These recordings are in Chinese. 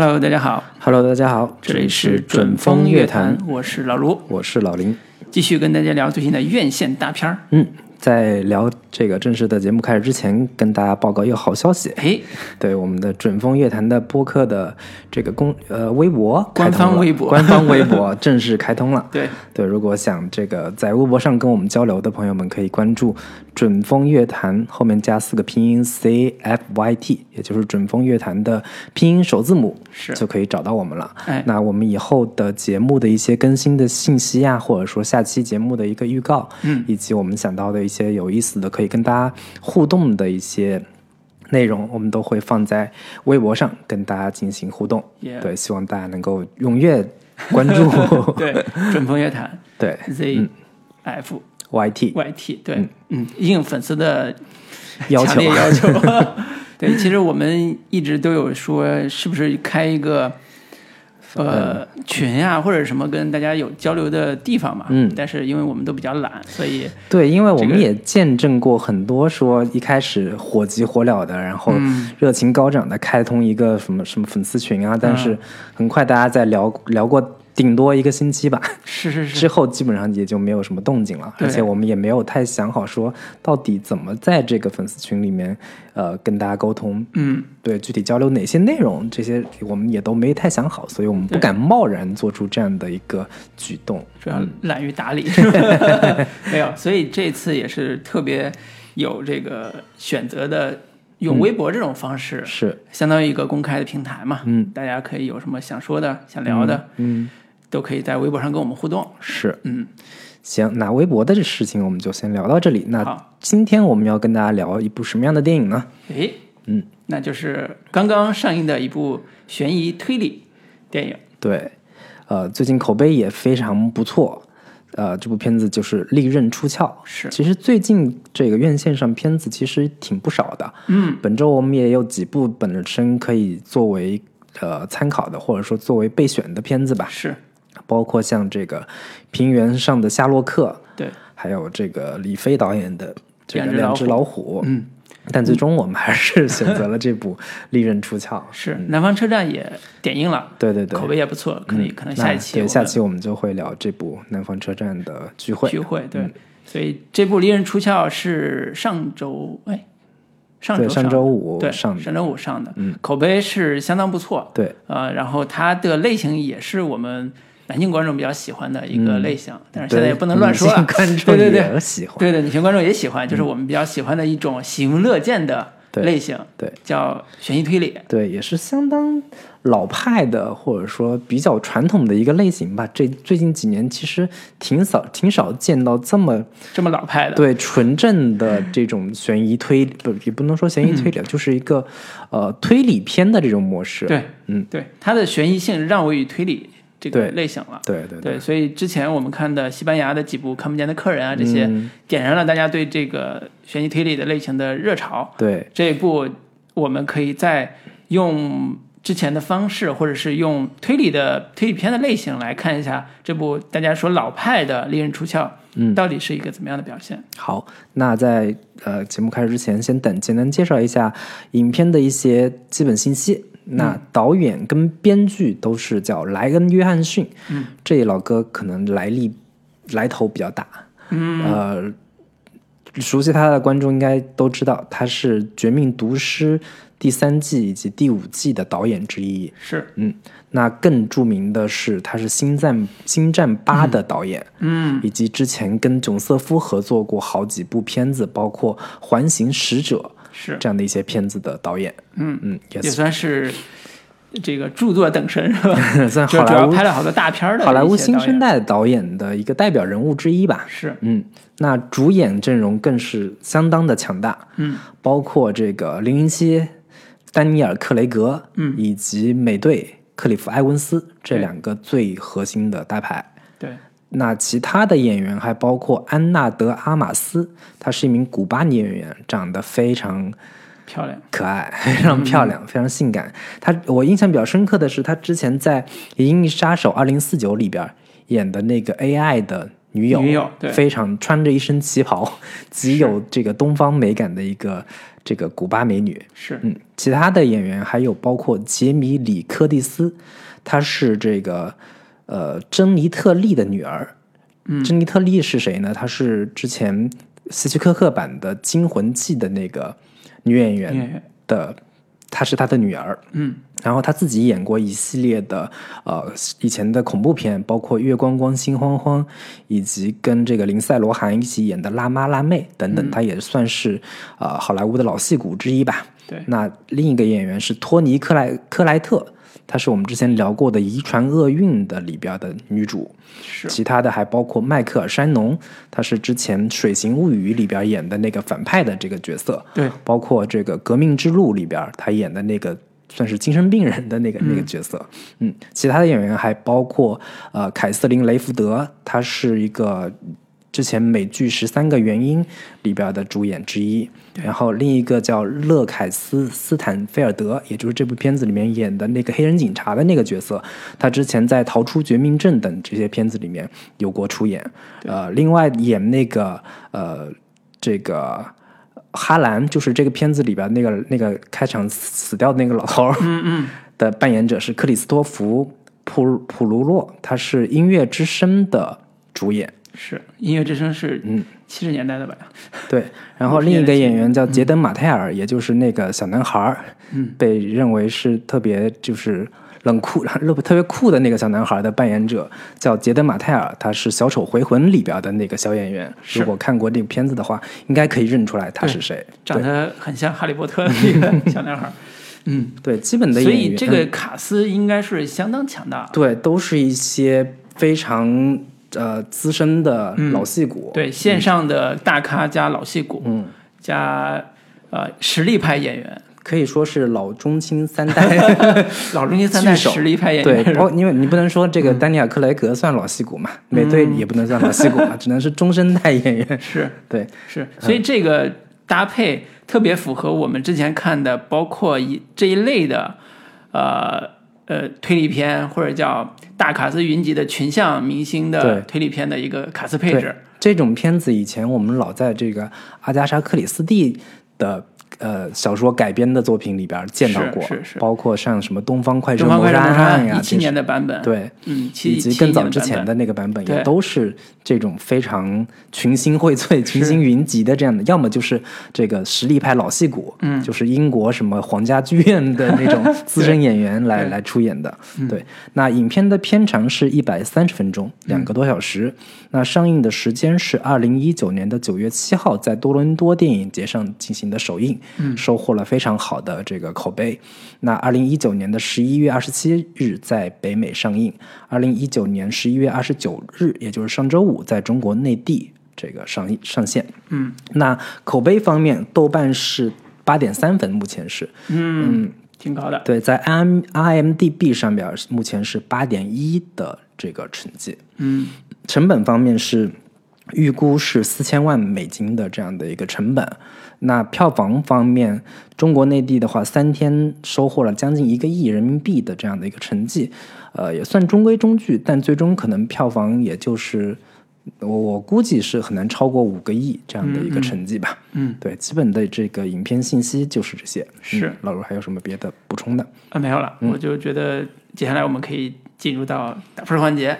Hello，大家好，Hello，大家好，这里是准风乐坛，我是老卢，我是老林。继续跟大家聊最新的院线大片儿。嗯，在聊这个正式的节目开始之前，跟大家报告一个好消息。哎，对我们的准风乐坛的播客的这个公呃微博官方微博官方微博 正式开通了。对，对，如果想这个在微博上跟我们交流的朋友们，可以关注“准风乐坛”，后面加四个拼音 C F Y T，也就是准风乐坛的拼音首字母，是就可以找到我们了。哎那我们以后的节目的一些更新的信息啊，或者说下期节目的一个预告，嗯，以及我们想到的一些有意思的可以跟大家互动的一些。内容我们都会放在微博上跟大家进行互动。对，希望大家能够踊跃关注。对，准风乐坛。对 Z F，YT Y T，对，嗯，应粉丝的 要求。要求。对，其实我们一直都有说，是不是开一个呃群呀、或者什么跟大家有交流的地方嘛？嗯。但是因为我们都比较懒，所以对，因为我们也见证过很多说一开始火急火燎的，然后嗯。热情高涨的开通一个什么什么粉丝群啊，但是很快大家在聊聊过顶多一个星期吧，是是是。之，后基本上也就没有什么动静了，而且我们也没有太想好说到底怎么在这个粉丝群里面呃跟大家沟通，嗯，对具体交流哪些内容，这些我们也都没太想好，所以我们不敢贸然做出这样的一个举动。主要懒于打理，是？没有，所以这次也是特别有这个选择的，用微博这种方式，是，相当于一个公开的平台嘛，嗯，大家可以有什么想说的、想聊的，嗯，都可以在微博上跟我们互动。是。嗯，行，那微博的这事情我们就先聊到这里。那今天我们要跟大家聊一部什么样的电影呢？诶，嗯，那就是刚刚上映的一部悬疑推理电影，对，呃，最近口碑也非常不错。呃，这部片子就是《利刃出鞘》。是其实最近这个院线上片子其实挺不少的。嗯，本周我们也有几部本身可以作为呃参考的，或者说作为备选的片子吧，是包括像这个《平原上的夏洛克》，对，还有这个李飞导演的这个《两只老虎》。嗯，但最终我们还是选择了这部《利刃出鞘》。是南方车站也点映了，对对对，口碑也不错，可能可能下一期对下期我们就会聊这部《南方车站的聚会》。聚会，对，所以这部《利刃出鞘》是上周哎，上周，上周五对上的。上周五上的，嗯，口碑是相当不错，对，呃，然后它的类型也是我们男性观众比较喜欢的一个类型，但是现在也不能乱 说了女性，观众对对对。也喜欢。对对，女性观众也喜欢，就是我们比较喜欢的一种喜闻乐见的类型，对。叫悬疑推理，对，也是相当老派的，或者说比较传统的一个类型吧。这最近几年其实挺少挺少见到这么这么老派的，对纯正的这种悬疑推理，不也不能说悬疑推理，就是一个呃推理片的这种模式。对，嗯，对，它的悬疑性让位于推理这个类型了。对对对，所以之前我们看的西班牙的几部《看不见的客人》啊，这些、嗯点燃了大家对这个悬疑推理的类型的热潮。对这一部我们可以再用之前的方式，或者是用推理的推理片的类型来看一下这部大家说老派的《利刃出鞘》，嗯到底是一个怎么样的表现？好，那在呃节目开始之前，先等简单介绍一下影片的一些基本信息。那导演跟编剧都是叫莱恩·约翰逊，嗯，这老哥可能来历来头比较大，嗯，呃，熟悉他的观众应该都知道，他是《绝命毒师》第三季以及第五季的导演之一。是，嗯，那更著名的是，他是《星战》《星战八》的导演，嗯，以及之前跟囧瑟夫合作过好几部片子，包括《环形使者》是，这样的一些片子的导演。嗯，嗯，也也算是这个著作等身是吧？算好莱坞要拍了好多大片的好莱坞新生代导演的一个代表人物之一吧。是，嗯，那主演阵容更是相当的强大，嗯，包括这个零零七、丹尼尔·克雷格，嗯以及美队克里夫·埃文斯这两个最核心的大牌。对，那其他的演员还包括安娜德·阿玛斯，她是一名古巴女演员，长得非常漂亮，可爱，非常漂亮，非常性感。她我印象比较深刻的是，她之前在《银翼杀手二零四九》里边演的那个 AI 的女友，女友对非常穿着一身旗袍，极有这个东方美感的一个这个古巴美女。是嗯，其他的演员还有包括杰米·里科蒂斯，他是这个呃珍妮特·利的女儿。嗯，珍妮特·利是谁呢？她是之前希区柯克版的《惊魂记》的那个女演员女演员的，她是她的女儿。嗯，然后她自己演过一系列的呃以前的恐怖片，包括《月光光心慌慌》，以及跟这个林赛·罗韩一起演的《辣妈辣妹》等等，她也算是呃好莱坞的老戏骨之一吧。对那另一个演员是托尼克莱克莱特，她是我们之前聊过的《遗传厄运》的里边的女主。是其他的还包括迈克尔山农，他是之前《水形物语》里边演的那个反派的这个角色。对，包括这个《革命之路》里边他演的那个算是精神病人的那个、那个角色。嗯，其他的演员还包括呃凯瑟琳·雷福德，她是一个之前美剧《十三个原因》里边的主演之一。然后另一个叫勒凯斯·斯坦菲尔德，也就是这部片子里面演的那个黑人警察的那个角色，他之前在《逃出绝命镇》等这些片子里面有过出演。呃，另外演那个呃这个哈兰，就是这个片子里边那个那个开场死掉的那个老头儿，嗯嗯，的扮演者是克里斯托弗普普鲁洛，他是《音乐之声》的主演。是音乐之声是嗯七十年代的吧？对，然后另一个演员叫杰登·马泰尔，也就是那个小男孩儿，嗯，被认为是特别就是冷酷、特别酷的那个小男孩的扮演者叫杰登·马泰尔，他是《小丑回魂》里边的那个小演员。如果看过这个片子的话，应该可以认出来他是谁。长得很像哈利波特的一个 小男孩。嗯，对，基本的所演员，所以这个卡斯应该是相当强大。对，都是一些非常呃资深的老戏骨。对，线上的大咖加老戏骨，嗯，加呃实力派演员，可以说是老中青三代。老中青三代 实力派演，员是吧。包因为你不能说这个丹尼尔·克莱格算老戏骨嘛，美队也不能算老戏骨嘛，只能是中生代演员。是对，是，所以这个搭配特别符合我们之前看的，包括一这一类的，呃呃推理片或者叫大卡司云集的群像明星的推理片的一个卡司配置。这种片子以前我们老在这个阿加莎·克里斯蒂的呃小说改编的作品里边见到过，是是是包括像什么《东方快车谋杀案》呀，案一七年的版本，对。嗯，以及更早之前的那个版本也都是这种非常群星荟萃、群星云集的这样的，要么就是这个实力派老戏骨，嗯，就是英国什么皇家剧院的那种资深演员来 对来出演的。对，那影片的片长是一百三十分钟，两个多小时。那上映的时间是二零一九年的九月七号，在多伦多电影节上进行的首映，嗯，收获了非常好的这个口碑。那二零一九年的十一月二十七日在北美上映，二零一九年十一月二十九日，也就是上周五，在中国内地这个上映上线。嗯，那口碑方面，豆瓣是八点三分，目前是嗯，挺高的。对，在 M IMDB 上边目前是八点一的这个成绩。嗯，成本方面是预估是四千万美金的这样的一个成本。那票房方面，中国内地的话，三天收获了将近一个亿人民币的这样的一个成绩，呃，也算中规中矩，但最终可能票房也就是我我估计是很难超过五个亿这样的一个成绩吧。嗯，对，基本的这个影片信息就是这些。是嗯老卢还有什么别的补充的？啊，没有了，嗯我就觉得接下来我们可以进入到打分环节，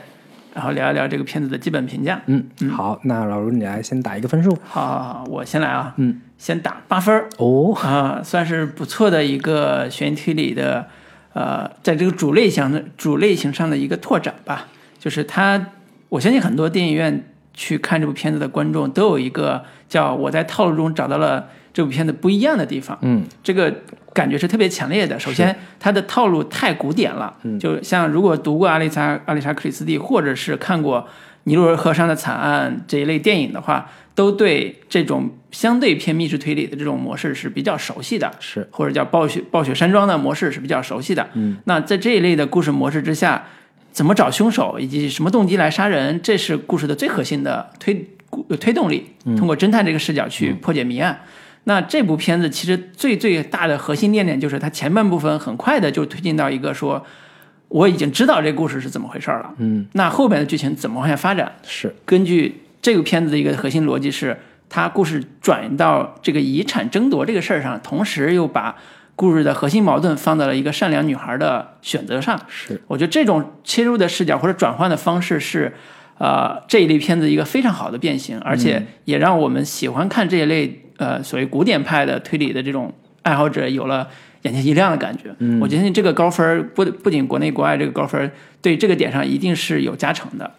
然后聊一聊这个片子的基本评价。嗯，嗯好，那老卢你来先打一个分数。好好好，我先来啊，嗯，先打八分儿哦，啊，算是不错的一个悬疑推理的，呃，在这个主类型的主类型上的一个拓展吧。就是它，我相信很多电影院去看这部片子的观众都有一个叫我在套路中找到了这部片子不一样的地方。嗯，这个感觉是特别强烈的。首先，它的套路太古典了，就像如果读过阿丽莎阿丽莎克里斯蒂，或者是看过《尼罗尔河上的惨案》这一类电影的话，都对这种相对偏密室推理的这种模式是比较熟悉的，是或者叫暴雪暴雪山庄的模式是比较熟悉的。嗯，那在这一类的故事模式之下，怎么找凶手以及什么动机来杀人，这是故事的最核心的推推动力。通过侦探这个视角去破解谜案。那这部片子其实最最大的核心亮点就是它前半部分很快的就推进到一个说，我已经知道这故事是怎么回事了，嗯，那后边的剧情怎么往下发展？是，根据这个片子的一个核心逻辑是，它故事转移到这个遗产争夺这个事儿上，同时又把故事的核心矛盾放在了一个善良女孩的选择上。是，我觉得这种切入的视角或者转换的方式是，呃，这一类片子一个非常好的变形，而且也让我们喜欢看这一类呃所谓古典派的推理的这种爱好者有了眼前一亮的感觉。嗯我觉得这个高分不不仅国内国外这个高分对这个点上一定是有加成的。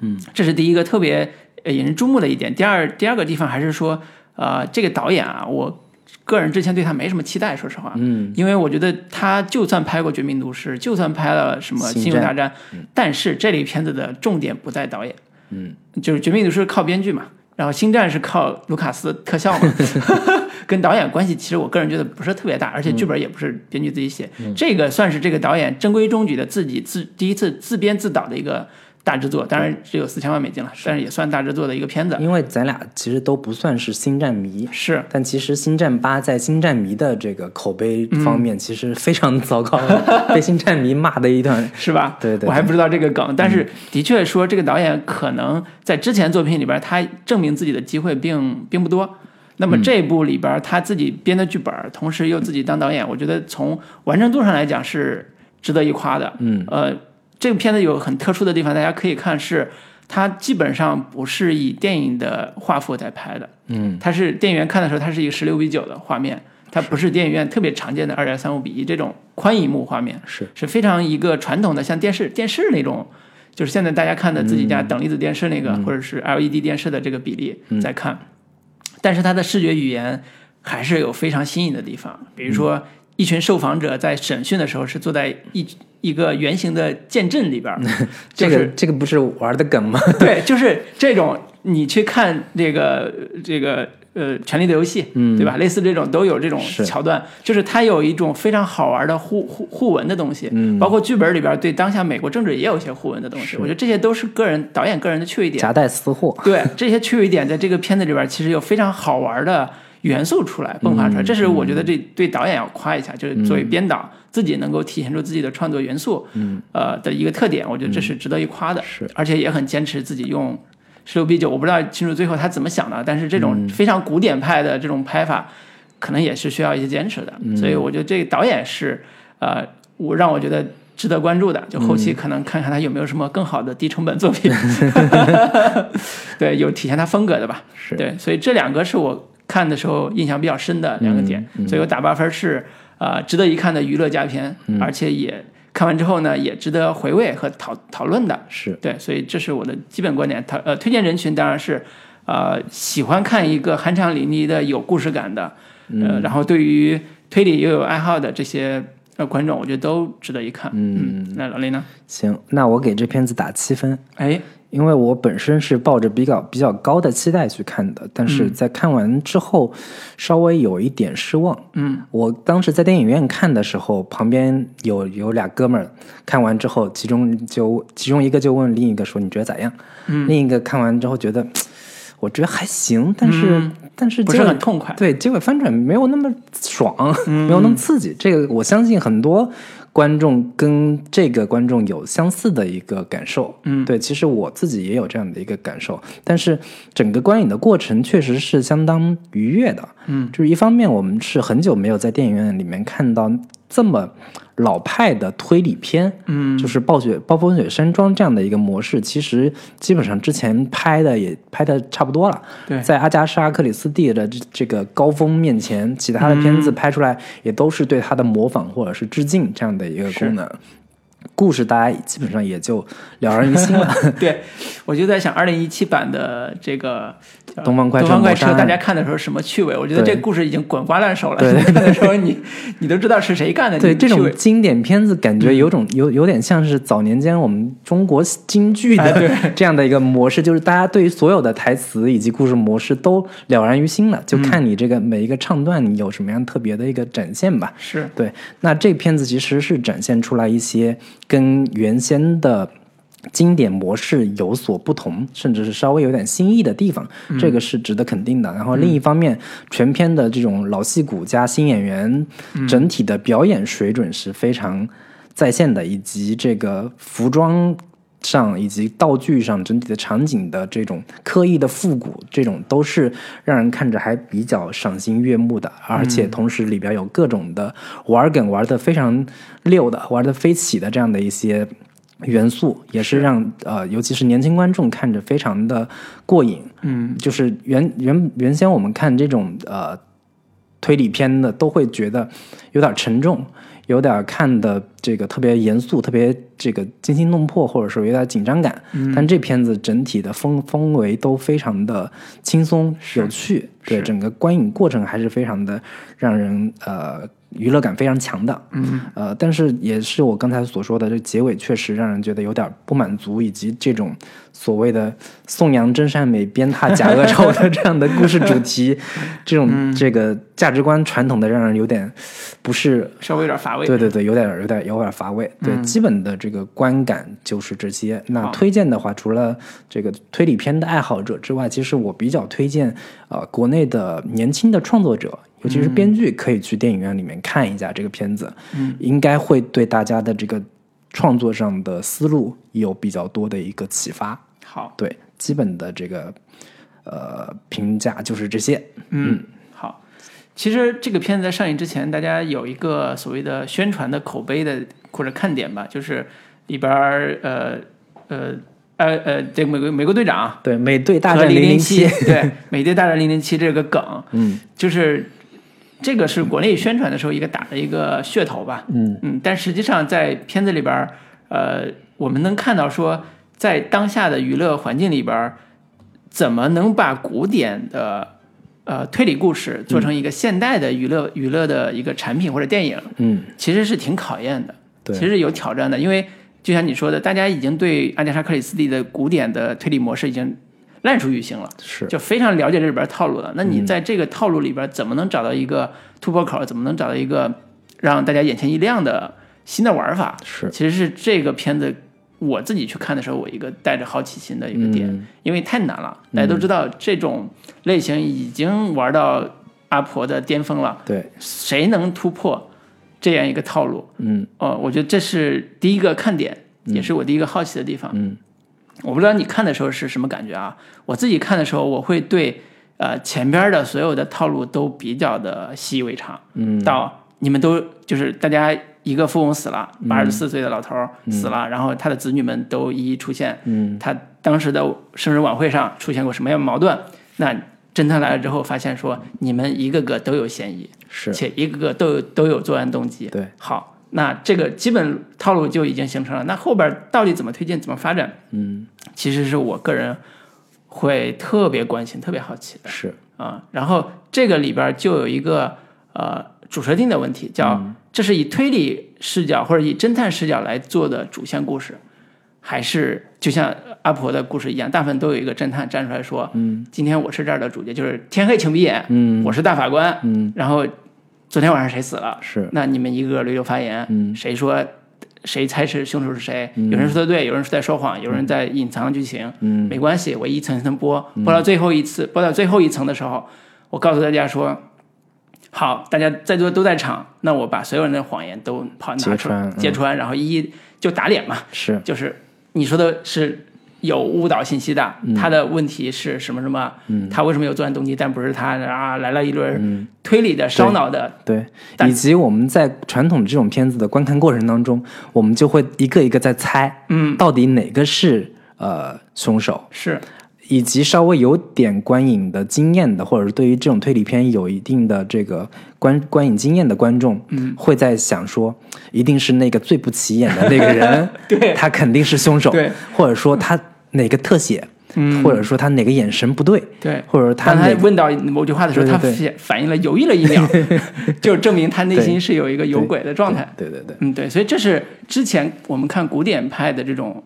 嗯，这是第一个特别呃引人注目的一点。第二第二个地方还是说，呃，这个导演啊，我个人之前对他没什么期待，说实话。嗯，因为我觉得他就算拍过《绝命毒师》，就算拍了什么《星球大战》，但是这类片子的重点不在导演，嗯，就是《绝命毒师》靠编剧嘛，然后《星战》是靠卢卡斯特效嘛，跟导演关系其实我个人觉得不是特别大，而且剧本也不是编剧自己写，这个算是这个导演中规中矩的自己自第一次自编自导的一个大制作，当然只有四千万美金了，但是也算大制作的一个片子，因为咱俩其实都不算是星战迷，是。但其实《星战八》在星战迷的这个口碑方面其实非常糟糕，被星战迷骂的一段。是吧？对对我还不知道这个梗，但是的确说这个导演可能在之前作品里边，他证明自己的机会并并不多。那么这部里边，他自己编的剧本，同时又自己当导演，我觉得从完成度上来讲是值得一夸的。嗯，呃，这个片子有很特殊的地方，大家可以看是，它基本上不是以电影的画幅在拍的，嗯，它是电影院看的时候，它是一个十六比九的画面，它不是电影院特别常见的二点三五比一这种宽银幕画面，是。是非常一个传统的像电视电视那种，就是现在大家看的自己家等离子电视那个，或者是 LED 电视的这个比例在看，但是它的视觉语言还是有非常新颖的地方，比如说一群受访者在审讯的时候是坐在一一个圆形的剑阵里边儿，这个这个不是玩的梗吗？对，就是这种你去看这个这个呃《权力的游戏》，嗯对吧？类似这种都有这种桥段，就是它有一种非常好玩的互互互文的东西，嗯包括剧本里边对当下美国政治也有一些互文的东西。我觉得这些都是个人导演个人的趣味点。夹带私货。对这些趣味点，在这个片子里边其实有非常好玩的元素出来迸发出来，这是我觉得这对导演要夸一下，就是作为编导自己能够体现出自己的创作元素，嗯，呃的一个特点，我觉得这是值得一夸的，是，而且也很坚持自己用十六比九，我不知道清楚最后他怎么想的，但是这种非常古典派的这种拍法，可能也是需要一些坚持的，所以我觉得这个导演是呃，我让我觉得。值得关注的，就后期可能看看他有没有什么更好的低成本作品，对，有体现他风格的吧。是。对，所以这两个是我看的时候印象比较深的两个点，所以我打八分是呃值得一看的娱乐佳片，而且也看完之后呢也值得回味和讨讨论的。是对，所以这是我的基本观点。他呃推荐人群当然是呃喜欢看一个酣畅淋漓的有故事感的，呃，然后对于推理又有爱好的这些呃观众，我觉得都值得一看。嗯，那老林呢？行，那我给这片子打七分，哎，因为我本身是抱着比较比较高的期待去看的，但是在看完之后稍微有一点失望。嗯，我当时在电影院看的时候，旁边有有俩哥们儿看完之后，其中就其中一个就问另一个说：“你觉得咋样？”嗯，另一个看完之后觉得，我觉得还行，但是、但是不是很痛快。对，结尾翻转没有那么爽，没有那么刺激。这个我相信很多观众跟这个观众有相似的一个感受。嗯对，其实我自己也有这样的一个感受，但是整个观影的过程确实是相当愉悦的。嗯，就是一方面我们是很久没有在电影院里面看到这么老派的推理片，嗯，就是暴雪暴风雪山庄这样的一个模式，其实基本上之前拍的也拍的差不多了。对在阿加莎·克里斯蒂的这这个高峰面前，其他的片子拍出来也都是对他的模仿或者是致敬这样的一个功能。故事大家基本上也就了然于心了。对，我就在想，二零一七版的这个呃东方快车东方快车，大家看的时候什么趣味？我觉得这故事已经滚瓜烂熟了。对 你看的时候你，你都知道是谁干的。对这种经典片子，感觉有种有有点像是早年间我们中国京剧的 这样的一个模式，就是大家对于所有的台词以及故事模式都了然于心了，就看你这个每一个唱段你有什么样特别的一个展现吧。是对，那这片子其实是展现出来一些跟原先的经典模式有所不同，甚至是稍微有点新意的地方，这个是值得肯定的。然后另一方面，全片的这种老戏骨加新演员，整体的表演水准是非常。在线的，以及这个服装上以及道具上整体的场景的这种刻意的复古，这种都是让人看着还比较赏心悦目的，而且同时里边有各种的玩梗玩的非常溜的，玩的飞起的这样的一些。元素也是让呃，尤其是年轻观众看着非常的过瘾。嗯，就是原原原先我们看这种呃推理片的，都会觉得有点沉重，有点看的这个特别严肃，特别这个惊心动魄，或者说有点紧张感。但这片子整体的风氛围都非常的轻松有趣，对整个观影过程还是非常的让人呃。娱乐感非常强的，嗯，呃，但是也是我刚才所说的，这结尾确实让人觉得有点不满足，以及这种所谓的颂扬真善美、鞭挞假恶丑的这样的故事主题，这种这个价值观传统的，让人有点不是稍微有点乏味。对对对，有点有点有点乏味。对，基本的这个观感就是这些。那推荐的话，除了这个推理片的爱好者之外，其实我比较推荐呃国内的年轻的创作者。尤其是编剧可以去电影院里面看一下这个片子，嗯，应该会对大家的这个创作上的思路有比较多的一个启发。好，对，基本的这个呃评价就是这些。嗯，好。其实这个片子在上映之前，大家有一个所谓的宣传的口碑的或者看点吧，就是里边呃呃呃呃，这美国美国队长对美队大战零零七，对美队大战零零七这个梗，嗯，就是。这个是国内宣传的时候一个打的一个噱头吧，嗯嗯，但实际上在片子里边呃，我们能看到说，在当下的娱乐环境里边怎么能把古典的呃推理故事做成一个现代的娱乐娱乐的一个产品或者电影，嗯，其实是挺考验的，对，其实有挑战的，因为就像你说的，大家已经对阿加莎克里斯蒂的古典的推理模式已经。烂熟于心了，是就非常了解这里边套路了。那你在这个套路里边，怎么能找到一个突破口？怎么能找到一个让大家眼前一亮的新的玩法？是，其实是这个片子我自己去看的时候，我一个带着好奇心的一个点，因为太难了。大家都知道，这种类型已经玩到阿婆的巅峰了。对，谁能突破这样一个套路？嗯，哦，我觉得这是第一个看点，也是我第一个好奇的地方。嗯。我不知道你看的时候是什么感觉啊？我自己看的时候，我会对呃前边的所有的套路都比较的习以为常。嗯，到你们都就是大家一个富翁死了，八十四岁的老头死了，然后他的子女们都一一出现。嗯，他当时的生日晚会上出现过什么样矛盾？那侦探来了之后，发现说你们一个个都有嫌疑，是且一个个都有都有作案动机。对，好。那这个基本套路就已经形成了，那后边到底怎么推进、怎么发展？嗯，其实是我个人会特别关心、特别好奇的。是啊，然后这个里边就有一个呃主设定的问题，叫这是以推理视角或者以侦探视角来做的主线故事，还是就像阿婆的故事一样，大部分都有一个侦探站出来说：“嗯，今天我是这儿的主角，就是天黑请闭眼，嗯，我是大法官，嗯，然后。”昨天晚上谁死了？是，那你们一个个轮流发言。嗯，谁说谁猜是凶手是谁？有人说的对，有人说在说谎，有人在隐藏剧情。嗯，没关系，我一层一层播，播到最后一次，播到最后一层的时候，我告诉大家说：好，大家在座都在场，那我把所有人的谎言都抛拿出来揭穿，然后一一就打脸嘛。是，就是你说的是。有误导信息的，他的问题是什么什么？他为什么有作案动机？但不是他啊！来了一轮推理的、烧脑的，对，以及我们在传统这种片子的观看过程当中，我们就会一个一个在猜，嗯，到底哪个是呃凶手？是，以及稍微有点观影的经验的，或者是对于这种推理片有一定的这个观观影经验的观众，嗯，会在想说，一定是那个最不起眼的那个人，对，他肯定是凶手，对，或者说他。哪个特写，嗯，或者说他哪个眼神不对，对，或者他他问到某句话的时候，他反反应了犹豫了一秒，就证明他内心是有一个有鬼的状态。对对对，嗯对，所以这是之前我们看古典派的这种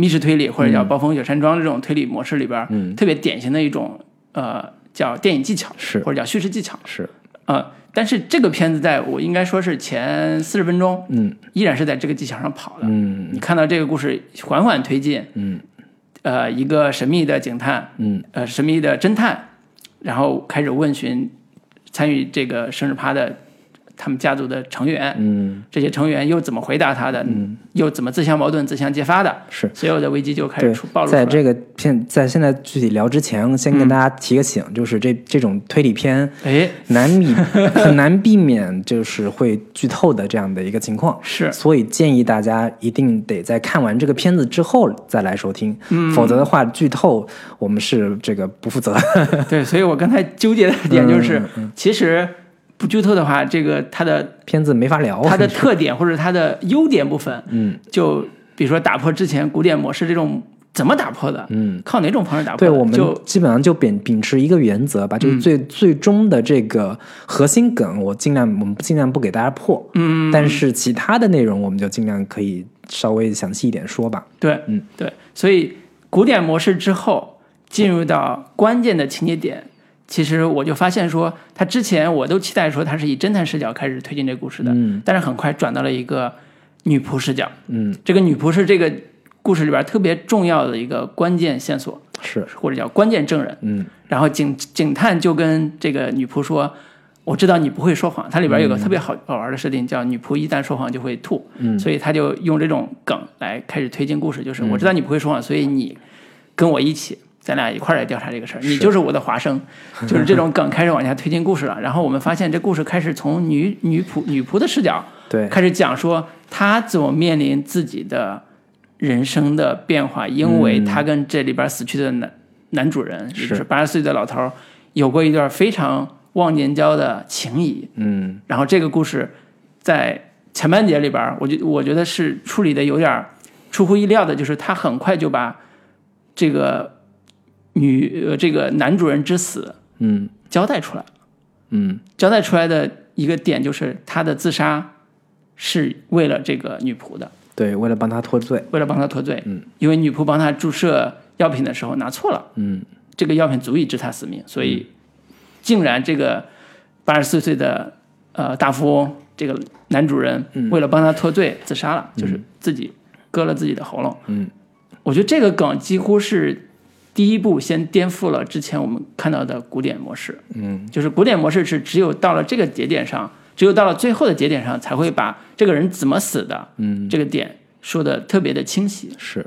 密室推理或者叫暴风雪山庄这种推理模式里边，嗯，特别典型的一种呃叫电影技巧，是。或者叫叙事技巧，是。呃，但是这个片子在我应该说是前四十分钟，嗯，依然是在这个技巧上跑的，嗯，你看到这个故事缓缓推进，嗯。呃，一个神秘的警探，嗯，呃，神秘的侦探，然后开始问询参与这个生日趴的他们家族的成员，嗯，这些成员又怎么回答他的，嗯。又怎么自相矛盾、自相揭发的，是。所有的危机就开始出暴露出来。在这个片在现在具体聊之前，先跟大家提个醒，就是这这种推理片哎，难免很难避免就是会剧透的这样的一个情况，是。所以建议大家一定得在看完这个片子之后再来收听，嗯。否则的话剧透我们是这个不负责。对，所以我刚才纠结的点就是，嗯。其实不剧透的话，这个它的片子没法聊，它的特点或者它的优点部分，嗯。就比如说打破之前古典模式这种怎么打破的，嗯。靠哪种方式打破对，我们就基本上就秉秉持一个原则，把这个最、最终的这个核心梗，我尽量我们尽量不给大家破，嗯，但是其他的内容我们就尽量可以稍微详细一点说吧。对，嗯，对，所以古典模式之后进入到关键的情节点，其实我就发现说，他之前我都期待说他是以侦探视角开始推进这个故事的，嗯。但是很快转到了一个女仆视角，嗯，这个女仆是这个故事里边特别重要的一个关键线索，是，或者叫关键证人。嗯。然后警警探就跟这个女仆说：“我知道你不会说谎。”它里边有个特别好好玩的设定，叫女仆一旦说谎就会吐。嗯。所以他就用这种梗来开始推进故事，就是我知道你不会说谎，所以你跟我一起，咱俩一块儿来调查这个事儿，你就是我的华生，就是这种梗开始往下推进故事了。然后我们发现这故事开始从女女仆女仆的视角对，开始讲说她怎么面临自己的人生的变化，因为她跟这里边死去的男男主人，也就是八十岁的老头儿，有过一段非常忘年交的情谊。嗯。然后这个故事在前半节里边，我觉我觉得是处理的有点出乎意料的，就是他很快就把这个女呃这个男主人之死嗯交代出来了。嗯交代出来的一个点就是他的自杀是为了这个女仆的，对，为了帮他脱罪，为了帮他脱罪。嗯，因为女仆帮他注射药品的时候拿错了，嗯这个药品足以致他死命，所以竟然这个八十四岁的呃大富翁这个男主人为了帮他脱罪自杀了，就是自己割了自己的喉咙。嗯，我觉得这个梗几乎是第一步先颠覆了之前我们看到的古典模式。嗯就是古典模式是只有到了这个节点上，只有到了最后的节点上，才会把这个人怎么死的嗯，这个点说的特别的清晰。是，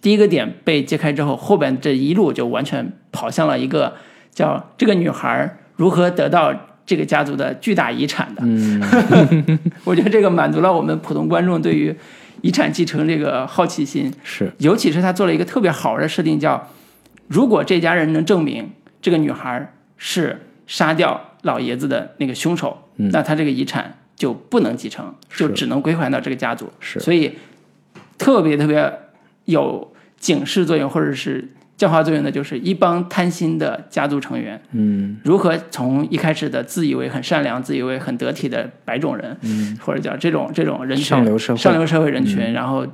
第一个点被揭开之后，后边这一路就完全跑向了一个叫这个女孩如何得到这个家族的巨大遗产的。嗯 我觉得这个满足了我们普通观众对于遗产继承这个好奇心，是，尤其是他做了一个特别好玩的设定，叫如果这家人能证明这个女孩是杀掉老爷子的那个凶手，嗯。那他这个遗产就不能继承，就只能归还到这个家族。是。所以特别特别有警示作用或者是教化作用的，就是一帮贪心的家族成员嗯。如何从一开始的自以为很善良、自以为很得体的白种人，嗯，或者叫这种这种人群上流社会。上流社会人群，然后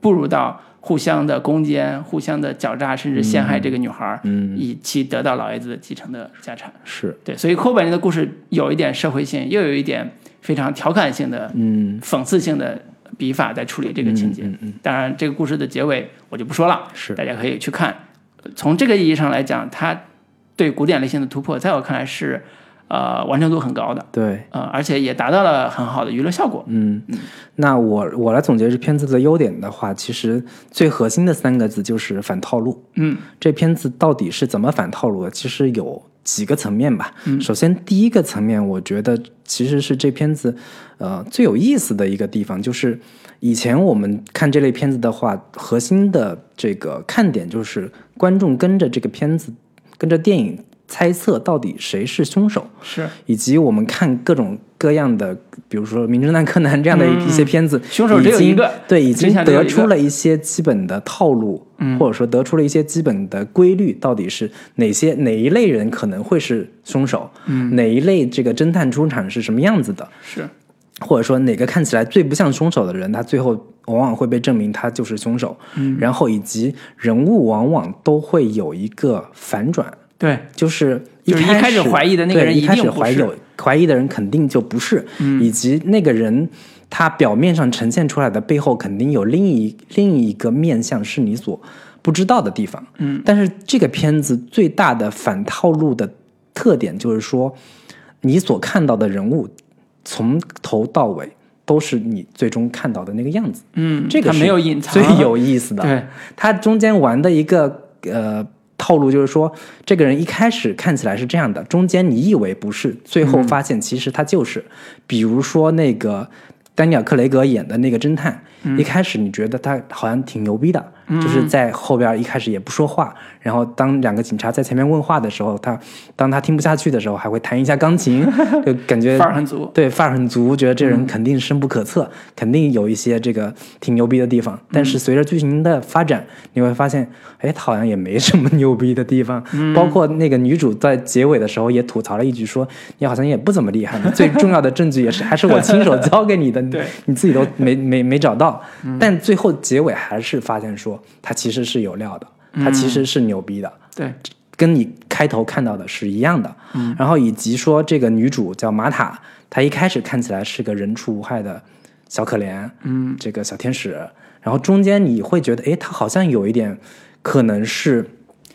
步入到互相的攻坚、互相的狡诈，甚至陷害这个女孩，嗯以期得到老爷子的继承的家产。是，对，所以后半年的故事有一点社会性，又有一点非常调侃性的、嗯讽刺性的笔法在处理这个情节。嗯嗯当然，这个故事的结尾我就不说了，是大家可以去看。从这个意义上来讲，他对古典类型的突破，在我看来是呃完成度很高的，对。呃，而且也达到了很好的娱乐效果。嗯，那我我来总结这片子的优点的话，其实最核心的三个字就是反套路。嗯这片子到底是怎么反套路的？其实有几个层面吧。首先第一个层面，我觉得其实是这片子呃最有意思的一个地方，就是以前我们看这类片子的话，核心的这个看点就是观众跟着这个片子，跟着电影猜测到底谁是凶手。是。以及我们看各种各样的，比如说《名侦探柯南》这样的一些片子，嗯凶手只有一个对，已经得出了一些基本的套路，嗯。或者说得出了一些基本的规律，到底是哪些哪一类人可能会是凶手，嗯，哪一类这个侦探出场是什么样子的，是，或者说哪个看起来最不像凶手的人，他最后往往会被证明他就是凶手，嗯，然后以及人物往往都会有一个反转，对，就是就是一开开始怀疑的那个人对一开一定不是始怀有怀疑的人肯定就不是，以及那个人他表面上呈现出来的背后肯定有另一另一个面相是你所不知道的地方。嗯，但是这个片子最大的反套路的特点就是说，你所看到的人物从头到尾都是你最终看到的那个样子。嗯，这个是没有隐藏，最有意思的。对，它中间玩的一个呃套路就是说，这个人一开始看起来是这样的，中间你以为不是，最后发现其实他就是。比如说那个丹尼尔·克雷格演的那个侦探，一开始你觉得他好像挺牛逼的，就是在后边一开始也不说话，然后当两个警察在前面问话的时候，他当他听不下去的时候，还会弹一下钢琴，就感觉范儿很足。对，范儿很足，觉得这人肯定深不可测，肯定有一些这个挺牛逼的地方。但是随着剧情的发展，你会发现，哎，他好像也没什么牛逼的地方。包括那个女主在结尾的时候也吐槽了一句说：“你好像也不怎么厉害，最重要的证据也是还是我亲手 交给你的，对你自己都没没没找到。”但最后结尾还是发现说，他其实是有料的，他其实是牛逼的。对，跟你开头看到的是一样的。嗯，然后以及说这个女主叫玛塔，她一开始看起来是个人畜无害的小可怜，嗯，这个小天使，然后中间你会觉得，哎，她好像有一点可能是。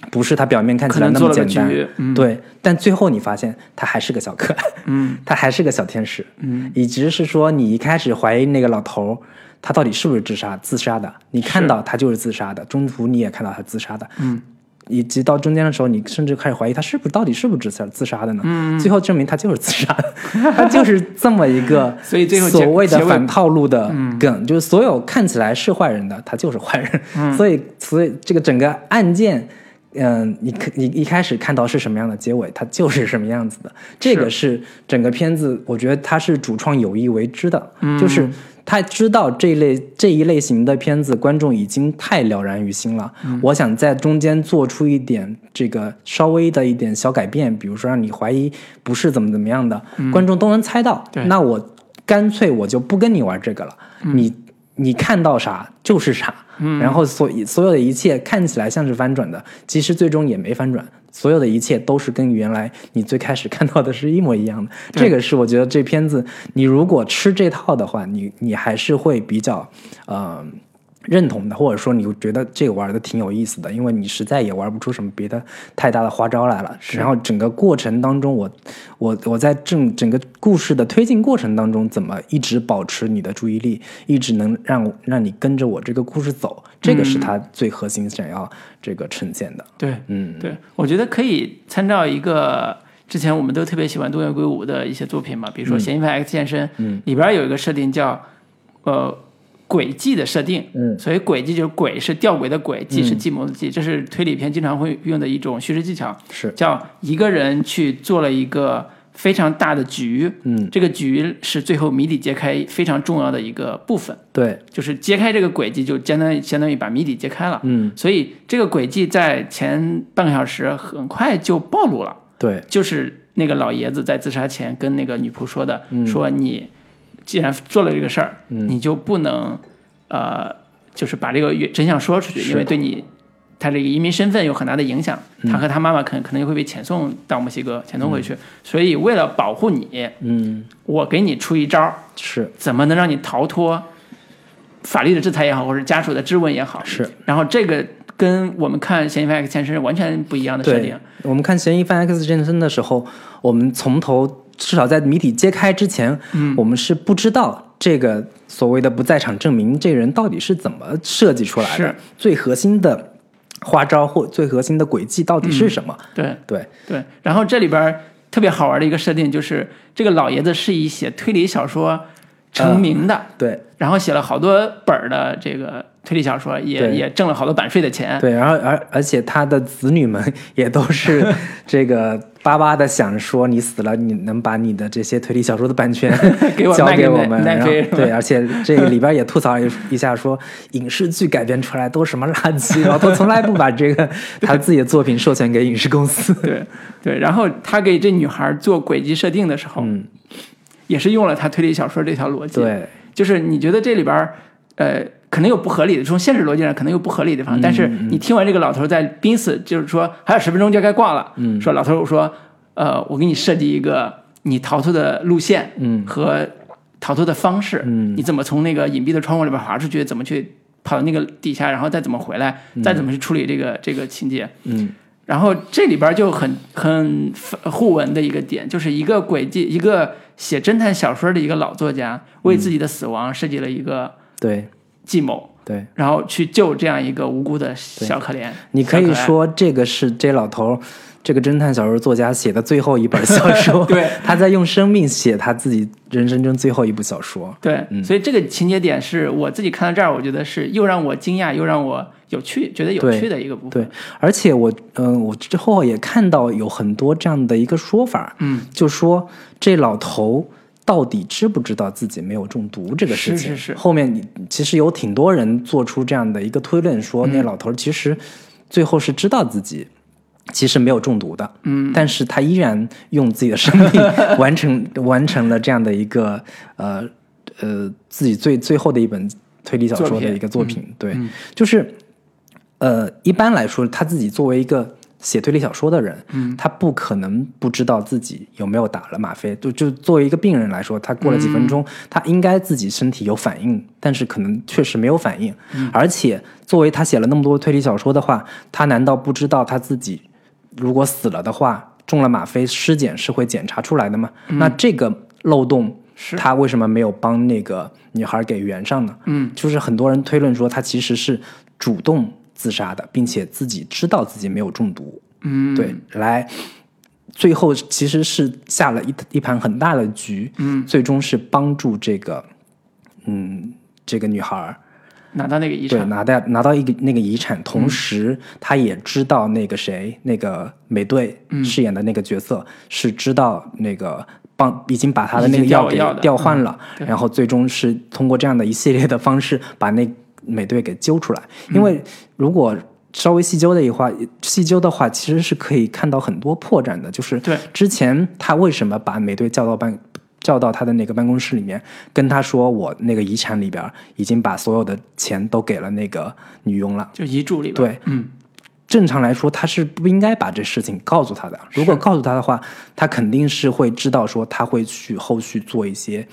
不是她表面看起来那么简单，嗯、对，但最后你发现她还是个小可爱，嗯，她还是个小天使，嗯，以及是说你一开始怀疑那个老头儿，他到底是不是自杀自杀的？你看到他就是自杀的，中途你也看到他自杀的，嗯，以及到中间的时候，你甚至开始怀疑他是不是到底是不是自杀自杀的呢？嗯，最后证明他就是自杀的，他就是这么一个，所以最后所谓的反套路的梗，就是所有看起来是坏人的，他就是坏人，所以所以这个整个案件。嗯，你可你一开始看到是什么样的结尾，它就是什么样子的。这个是整个片子，我觉得它是主创有意为之的，就是他知道这一类这一类型的片子，观众已经太了然于心了。我想在中间做出一点这个稍微的一点小改变，比如说让你怀疑不是怎么怎么样的，观众都能猜到。对。那我干脆我就不跟你玩这个了，你你看到啥就是啥。然后所以所有的一切看起来像是翻转的，其实最终也没翻转，所有的一切都是跟原来你最开始看到的是一模一样的。这个是我觉得这片子你如果吃这套的话，你你还是会比较呃认同的，或者说你觉得这个玩的挺有意思的，因为你实在也玩不出什么别的太大的花招来了。然后整个过程当中我，我我在整整个故事的推进过程当中，怎么一直保持你的注意力，一直能让让你跟着我这个故事走，这个是他最核心想要这个呈现的。对，嗯，对，我觉得可以参照一个之前我们都特别喜欢东野圭吾的一些作品嘛，比如说《嫌疑犯 X 现身》，嗯，里边有一个设定叫呃轨迹的设定，嗯。所以轨迹就是轨是吊诡的轨，迹是计谋的计，这是推理片经常会用的一种叙事技巧，是，叫一个人去做了一个非常大的局，嗯，这个局是最后谜底揭开非常重要的一个部分，对，就是揭开这个轨迹，就相当于相当于把谜底揭开了。嗯，所以这个轨迹在前半个小时很快就暴露了，对，就是那个老爷子在自杀前跟那个女仆说的，嗯。说你既然做了这个事儿，你就不能呃，就是把这个真相说出去，因为对你他这个移民身份有很大的影响。他和他妈妈可能可能会被遣送到墨西哥，遣送回去。所以为了保护你，嗯，我给你出一招，是怎么能让你逃脱法律的制裁也好，或者家属的质问也好？是。然后这个跟我们看《嫌疑犯 X 现身》完全不一样的设定。，我们看《嫌疑犯 X 现身》的时候，我们从头至少在谜底揭开之前，嗯。我们是不知道这个所谓的不在场证明，这个人到底是怎么设计出来的，最核心的花招或最核心的轨迹到底是什么？对对，对，然后这里边特别好玩的一个设定就是，这个老爷子是以写推理小说成名的，对。然后写了好多本儿的这个推理小说，也也挣了好多版税的钱。对，然后而而且他的子女们 也都是 这个巴巴的想说，你死了，你能把你的这些推理小说的版权 给我交给我们，对，而且这个里边也吐槽一一下说，影视剧改编出来都什么垃圾，然后他从来不把这个他自己的作品授权给影视公司。对对，然后他给这女孩做轨迹设定的时候，嗯，也是用了他推理小说这条逻辑。，对，就是你觉得这里边呃可能有不合理的，从现实逻辑上可能有不合理的地方，但是你听完这个老头在濒死，就是说还有十分钟就该挂了，嗯。说老头我说呃我给你设计一个你逃脱的路线，嗯。和逃脱的方式，嗯。你怎么从那个隐蔽的窗户里边滑出去，怎么去跑到那个底下，然后再怎么回来，再怎么去处理这个这个情节，嗯。然后这里边就很很互文的一个点，就是一个轨迹，一个写侦探小说的一个老作家，为自己的死亡设计了一个对计谋，对，然后去救这样一个无辜的小可怜。你可以说这个是这老头儿，这个侦探小说作家写的最后一本小说，对，他在用生命写他自己人生中最后一部小说。对，嗯。所以这个情节点是我自己看到这儿，我觉得是又让我惊讶，又让我有趣，觉得有趣的一个部分。对，而且我嗯、我之后也看到有很多这样的一个说法，嗯，就说这老头到底知不知道自己没有中毒这个事情？是是是。后面你其实有挺多人做出这样的一个推论，说嗯。那老头其实最后是知道自己。其实没有中毒的，嗯，但是他依然用自己的生命 完成完成了这样的一个呃呃自己最最后的一本推理小说的一个作品，对，嗯。就是呃一般来说，他自己作为一个写推理小说的人，嗯，他不可能不知道自己有没有打了吗啡。就就作为一个病人来说，他过了几分钟，他应该自己身体有反应，但是可能确实没有反应。而且作为他写了那么多推理小说的话，他难道不知道他自己如果死了的话，中了吗啡，尸检是会检查出来的吗？那这个漏洞。是他为什么没有帮那个女孩给圆上呢？嗯，就是很多人推论说他其实是主动自杀的，并且自己知道自己没有中毒。嗯，对，来最后其实是下了一一盘很大的局，嗯，最终是帮助这个嗯这个女孩拿到那个遗产，对拿到拿到一个那个遗产，同时他也知道那个谁那个美队嗯饰演的那个角色是知道那个。帮已经把他的那个药给调换了，对然后最终是通过这样的一系列的方式把那美队给揪出来。因为如果稍微细究的一话，细究的话，其实是可以看到很多破绽的。就是对之前他为什么把美队叫到办叫到他的那个办公室里面，跟他说我那个遗产里边已经把所有的钱都给了那个女佣了。就遗嘱里边。对，嗯，正常来说，他是不应该把这事情告诉他的。如果告诉他的话，他肯定是会知道说他会去后续做一些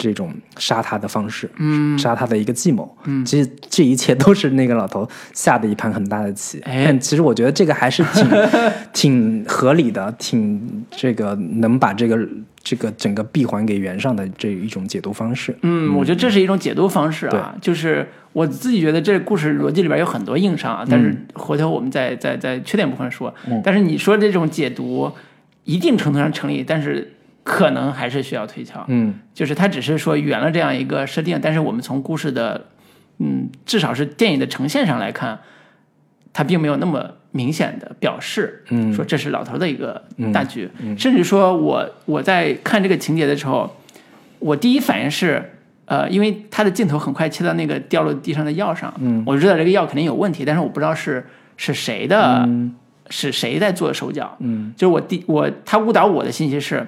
这种杀他的方式，嗯，杀他的一个计谋。嗯，其实这一切都是那个老头下的一盘很大的棋。哎但其实我觉得这个还是挺 挺合理的，挺这个能把这个这个整个闭环给圆上的这一种解读方式。嗯，我觉得这是一种解读方式啊，就是我自己觉得这故事逻辑里边有很多硬伤啊，但是回头我们再再再缺点部分说。嗯但是你说这种解读一定程度上成立，但是可能还是需要推敲。嗯。就是他只是说圆了这样一个设定，但是我们从故事的，嗯，至少是电影的呈现上来看，他并没有那么明显的表示，嗯。说这是老头的一个大局，甚至说我我在看这个情节的时候，我第一反应是，呃，因为他的镜头很快切到那个掉落地上的药上，嗯，我就知道这个药肯定有问题，但是我不知道是是谁的，嗯。是谁在做手脚，嗯。就是我第我他误导我的信息是，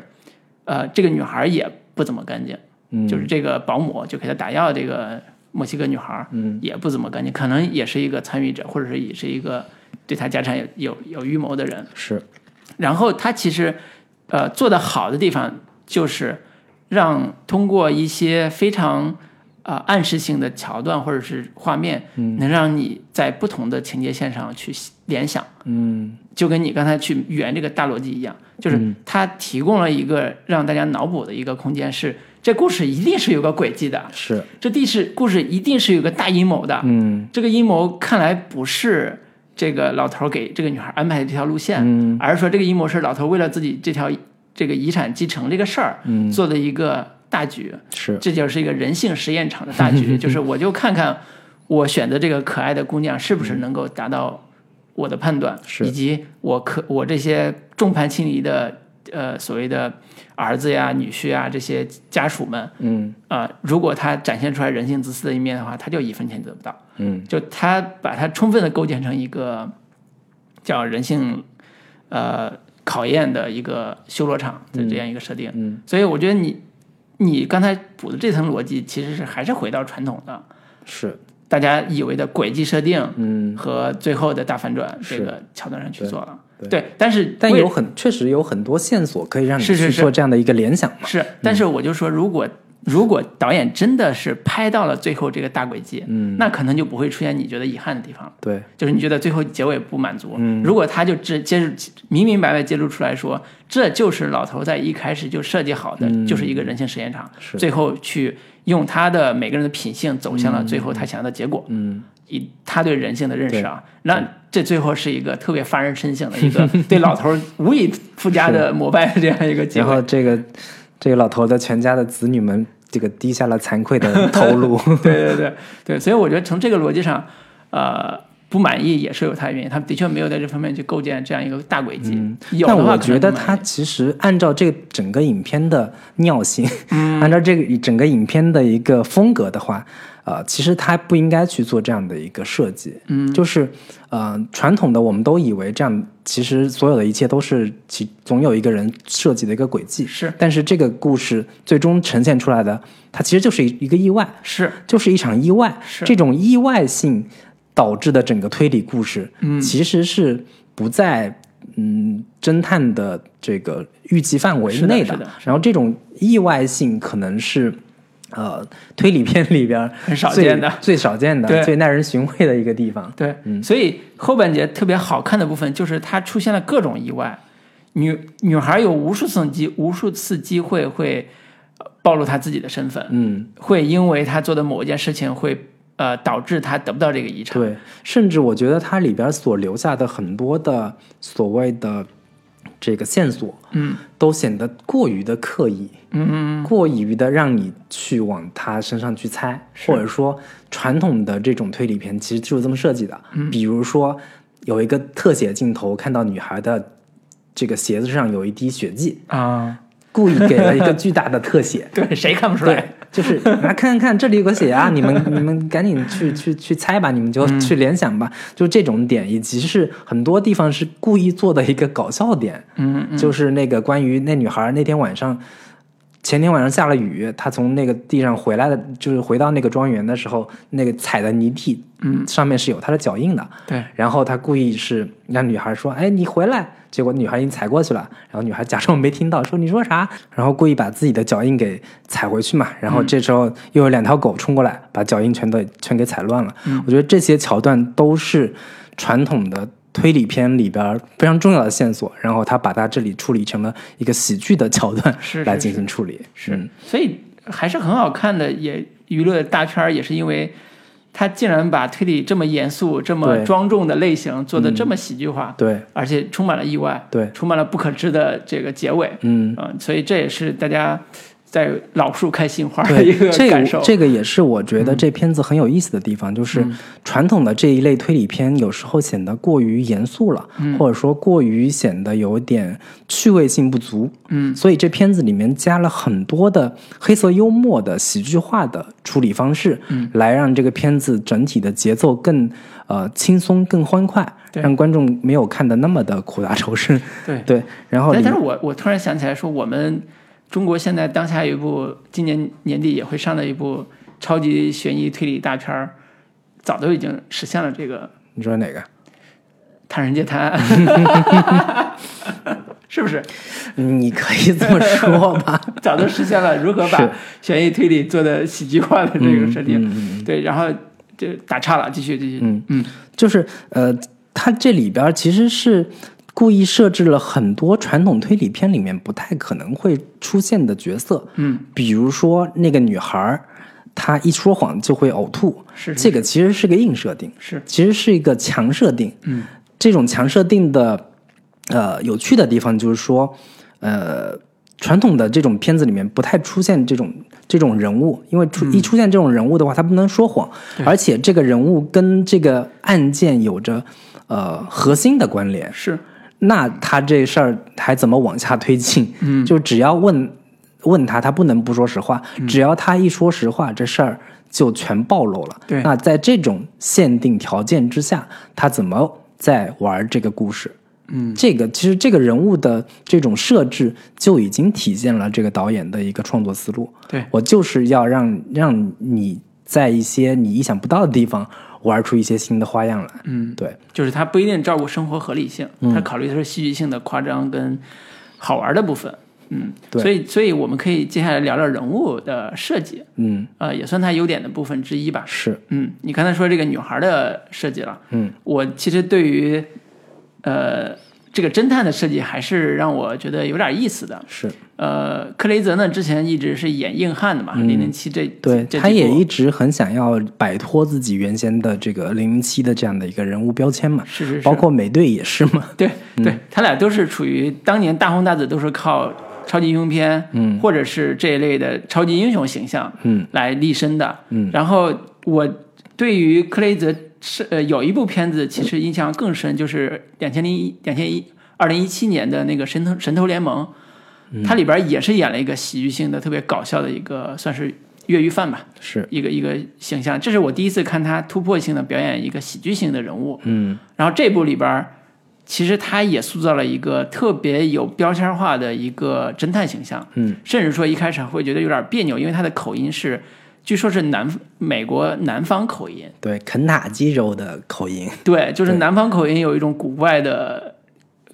呃，这个女孩也不怎么干净。嗯，就是这个保姆就给她打药，这个墨西哥女孩，嗯，也不怎么干净，可能也是一个参与者，或者是也是一个对她家产有有有预谋的人。是然后他其实，呃，做的好的地方就是让通过一些非常呃暗示性的桥段或者是画面，嗯能让你在不同的情节线上去联想。嗯就跟你刚才去圆这个大逻辑一样，就是它提供了一个让大家脑补的一个空间，是这故事一定是有个轨迹的，是这地是故事一定是有个大阴谋的。嗯这个阴谋看来不是这个老头给这个女孩安排的这条路线，嗯而是说这个阴谋是老头为了自己这条这个遗产继承这个事儿嗯做的一个大局。是这就是一个人性实验场的大局，就是我就看看我选择这个可爱的姑娘是不是能够达到我的判断，是以及我可我这些众叛亲离的呃所谓的儿子呀、女婿啊这些家属们，嗯啊、如果他展现出来人性自私的一面的话，他就一分钱得不到。嗯就他把它充分的构建成一个叫人性呃考验的一个修罗场的这样一个设定。嗯所以我觉得你你刚才补的这层逻辑，其实是还是回到传统的是大家以为的轨迹设定嗯，和最后的大反转这个桥段上去做了。对但是但有很确实有很多线索可以让你去做这样的一个联想嘛。是，但是我就说，如果如果导演真的是拍到了最后这个大轨迹，嗯，那可能就不会出现你觉得遗憾的地方了。对，就是你觉得最后结尾不满足，嗯。如果他就直揭示明明白白揭露出来说，这就是老头在一开始就设计好的，嗯。就是一个人性实验场，是。最后去用他的每个人的品性走向了最后他想要的结果，嗯，以他对人性的认识啊，那这最后是一个特别发人深省的一个对老头无以复加的膜拜的这样一个结然后。这个这个老头的全家的子女们，这个低下了惭愧的 头颅。对对对对，所以我觉得从这个逻辑上，呃。不满意也是有他的原因，他的确没有在这方面去构建这样一个大轨迹。但我觉得他其实按照这个整个影片的尿性，嗯按照这个整个影片的一个风格的话，呃，其实他不应该去做这样的一个设计。嗯，就是呃，传统的我们都以为这样，其实所有的一切都是其总有一个人设计的一个轨迹。是但是这个故事最终呈现出来的，它其实就是一一个意外。是就是一场意外。是这种意外性导致的整个推理故事，嗯其实是不在嗯侦探的这个预计范围是的内的然后这种意外性可能是。呃，推理片里边很少见的最少见对的、最耐人寻味的一个地方。对，嗯所以后半节特别好看的部分就是它出现了各种意外，女女孩有无数次机无数次机会会呃暴露她自己的身份，嗯，会因为她做的某一件事情会呃导致她得不到这个遗产。对，甚至我觉得它里边所留下的很多的所谓的这个线索，嗯都显得过于的刻意，嗯嗯过于的让你去往他身上去猜，或者说传统的这种推理片其实就是这么设计的。嗯比如说有一个特写镜头，看到女孩的这个鞋子上有一滴血迹，啊，故意给了一个巨大的特写。对，谁看不出对来？，就是来 看看看，这里有个血啊！你们你们赶紧去去去猜吧，你们就去联想吧。就这种点，以及是很多地方是故意做的一个搞笑点，嗯嗯就是那个关于那女孩那天晚上，前天晚上下了雨，她从那个地上回来的，就是回到那个庄园的时候，那个踩的泥地，嗯，上面是有她的脚印的。对，然后他故意是让女孩说：“哎，你回来。”结果女孩已经踩过去了，然后女孩假装没听到，说：“你说啥？”然后故意把自己的脚印给踩回去嘛。然后这时候又有两条狗冲过来，把脚印全都全给踩乱了。我觉得这些桥段都是传统的推理片里边非常重要的线索，然后他把它这里处理成了一个喜剧的桥段来进行处理。是嗯，所以还是很好看的，也娱乐大片，也是因为他竟然把推理这么严肃、这么庄重的类型做的这么喜剧化，对。而且充满了意外，对，充满了不可知的这个结尾，嗯。嗯，所以这也是大家在老树开新花的一个感受。个这个也是我觉得这片子很有意思的地方，就是传统的这一类推理片有时候显得过于严肃了，或者说过于显得有点趣味性不足。嗯，所以这片子里面加了很多的黑色幽默的喜剧化的处理方式，嗯，来让这个片子整体的节奏更呃轻松、更欢快，对让观众没有看的那么的苦大仇深。对对，然后但但是我我突然想起来说，我们中国现在当下有一部今年年底也会上的一部超级悬疑推理大片儿，早都已经实现了这个你说哪个？《唐人街探案》，是不是？你可以这么说吧。早都实现了如何把悬疑推理做的喜剧化的这个设定。嗯嗯嗯对，然后就打岔了，继续继续。嗯嗯就是呃，它这里边其实是故意设置了很多传统推理片里面不太可能会出现的角色，嗯，比如说那个女孩，她一说谎就会呕吐，是是这个其实是个硬设定，是。其实是一个强设定。嗯，这种强设定的呃有趣的地方就是说，呃，传统的这种片子里面不太出现这种这种人物，因为出、一出现这种人物的话，他不能说谎，而且这个人物跟这个案件有着呃核心的关联，是那他这事儿还怎么往下推进？嗯就只要问问他，他不能不说实话，只要他一说实话，这事儿就全暴露了。对那在这种限定条件之下，他怎么在玩这个故事？嗯，这个其实这个人物的这种设置就已经体现了这个导演的一个创作思路。对我就是要让让你在一些你意想不到的地方玩出一些新的花样来。嗯，对，就是他不一定照顾生活合理性，嗯。他考虑的是戏剧性的夸张跟好玩的部分。嗯，对。所以所以我们可以接下来聊聊人物的设计，嗯，呃，也算他优点的部分之一吧。是，嗯，你刚才说这个女孩的设计了，嗯，我其实对于呃这个侦探的设计还是让我觉得有点意思的。是。呃，克雷泽呢之前一直是演硬汉的嘛，零零七这嗯对，这他也一直很想要摆脱自己原先的这个零零七的这样的一个人物标签嘛，是是是，包括美队也是嘛，对对，他俩都是处于当年大红大紫都是靠超级英雄片，嗯，或者是这一类的超级英雄形象，嗯，来立身的，嗯。然后我对于克雷泽是呃有一部片子其实印象更深，就是两千零一两千一二零一七年的那个神偷神偷联盟，它里边也是演了一个喜剧性的、特别搞笑的一个算是越狱犯吧，是，一个一个形象。这是我第一次看他突破性的表演一个喜剧性的人物，嗯。然后这部里边，其实他也塑造了一个特别有标签化的一个侦探形象，嗯，甚至说一开始会觉得有点别扭，因为他的口音是，据说是南美国南方口音，对，肯塔基州的口音，对，就是南方口音有一种古怪的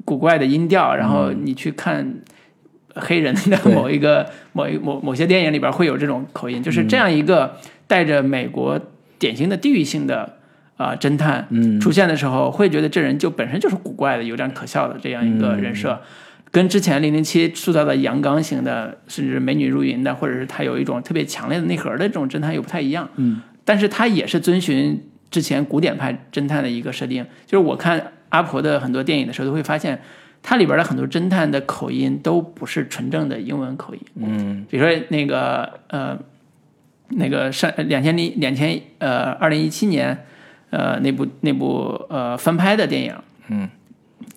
古怪的音调，然后你去看黑人的 某一个某一某某些电影里边会有这种口音，就是这样一个带着美国典型的地域性的啊、侦探嗯。出现的时候，会觉得这人就本身就是古怪的，有点可笑的这样一个人设。嗯跟之前零零七塑造的阳刚型的，甚至美女如云的，或者是他有一种特别强烈的内核的这种侦探又不太一样。嗯，但是他也是遵循之前古典派侦探的一个设定，就是我看阿婆的很多电影的时候，都会发现它里边的很多侦探的口音都不是纯正的英文口音。嗯比如说那个呃，那个上两千零两千呃二零一七年呃那部那部呃翻拍的电影，嗯，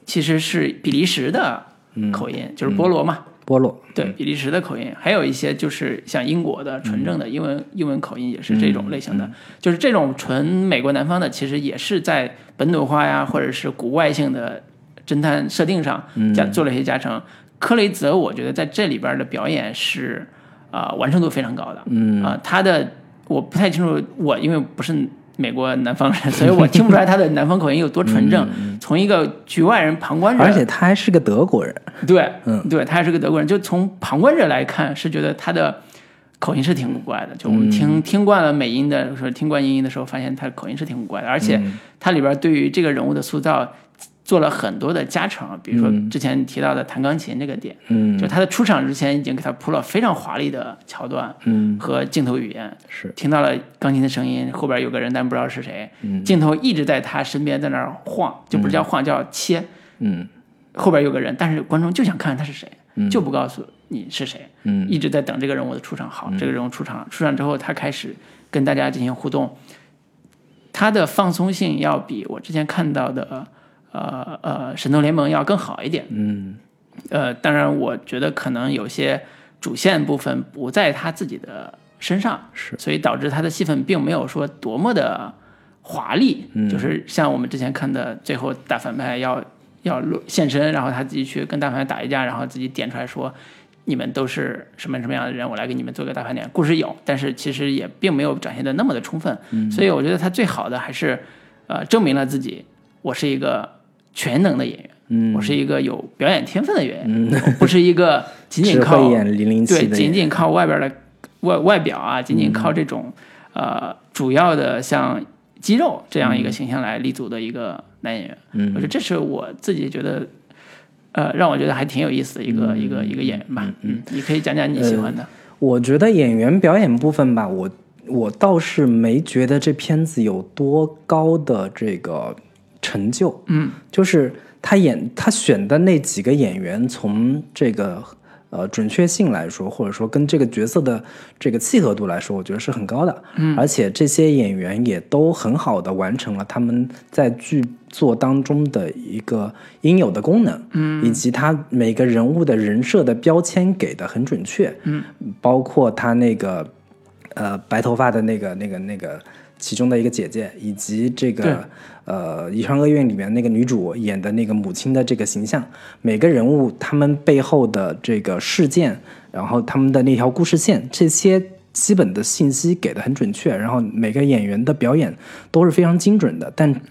其实是比利时的口音，就是菠萝嘛。波洛，对比利时的口音，还有一些就是像英国的纯正的英文、英文口音，也是这种类型的。就是这种纯美国南方的，其实也是在本土化呀，或者是古外性的侦探设定上加做了一些加成。克雷泽，我觉得在这里边的表演是啊、完成度非常高的。嗯啊、他的我不太清楚，我因为不是美国南方人，所以我听不出来他的南方口音有多纯正。从一个局外人旁观者，而且他还是个德国人，对，嗯，对他还是个德国人，就从旁观者来看，是觉得他的口音是挺古怪的。就我们听、听惯了美音的，说听惯英音的时候，发现他的口音是挺古怪的，而且他里边对于这个人物的塑造做了很多的加成，比如说之前提到的弹钢琴这个点，嗯。就他的出场之前已经给他铺了非常华丽的桥段嗯，和镜头语言，是，听到了钢琴的声音，后边有个人，但不知道是谁，嗯。镜头一直在他身边在那儿晃，就不是叫晃，叫切。嗯。后边有个人，但是观众就想看他是谁，就不告诉你是谁，嗯。一直在等这个人物的出场。好，这个人物出场，出场之后他开始跟大家进行互动，他的放松性要比我之前看到的呃呃神偷联盟要更好一点。嗯呃，当然我觉得可能有些主线部分不在他自己的身上，是，所以导致他的戏份并没有说多么的华丽，就是像我们之前看的，最后大反派要要露现身，然后他自己去跟大反派打一架，然后自己点出来说。你们都是什么什么样的人？我来给你们做个大盘点。故事有，但是其实也并没有展现的那么的充分。所以我觉得他最好的还是，呃，证明了自己，我是一个全能的演员。嗯，我是一个有表演天分的演员，我不是一个 仅仅靠演零零对仅仅靠外边的外外表啊，仅仅靠这种、呃主要的像肌肉这样一个形象来立足的一个男演员。嗯。我觉得这是我自己觉得。呃，让我觉得还挺有意思的一个、一个一个演员吧，嗯，你可以讲讲你喜欢的，我觉得演员表演部分吧，我我倒是没觉得这片子有多高的这个成就，嗯，就是他演他选的那几个演员，从这个呃准确性来说，或者说跟这个角色的这个契合度来说，我觉得是很高的。嗯，而且这些演员也都很好的完成了他们在剧作当中的一个应有的功能。嗯，以及他每个人物的人设的标签给的很准确。嗯，包括他那个呃白头发的那个那个那个其中的一个姐姐，以及这个呃《遗传厄运》里面那个女主演的那个母亲的这个形象，每个人物他们背后的这个事件，然后他们的那条故事线，这些基本的信息给的很准确，然后每个演员的表演都是非常精准的，但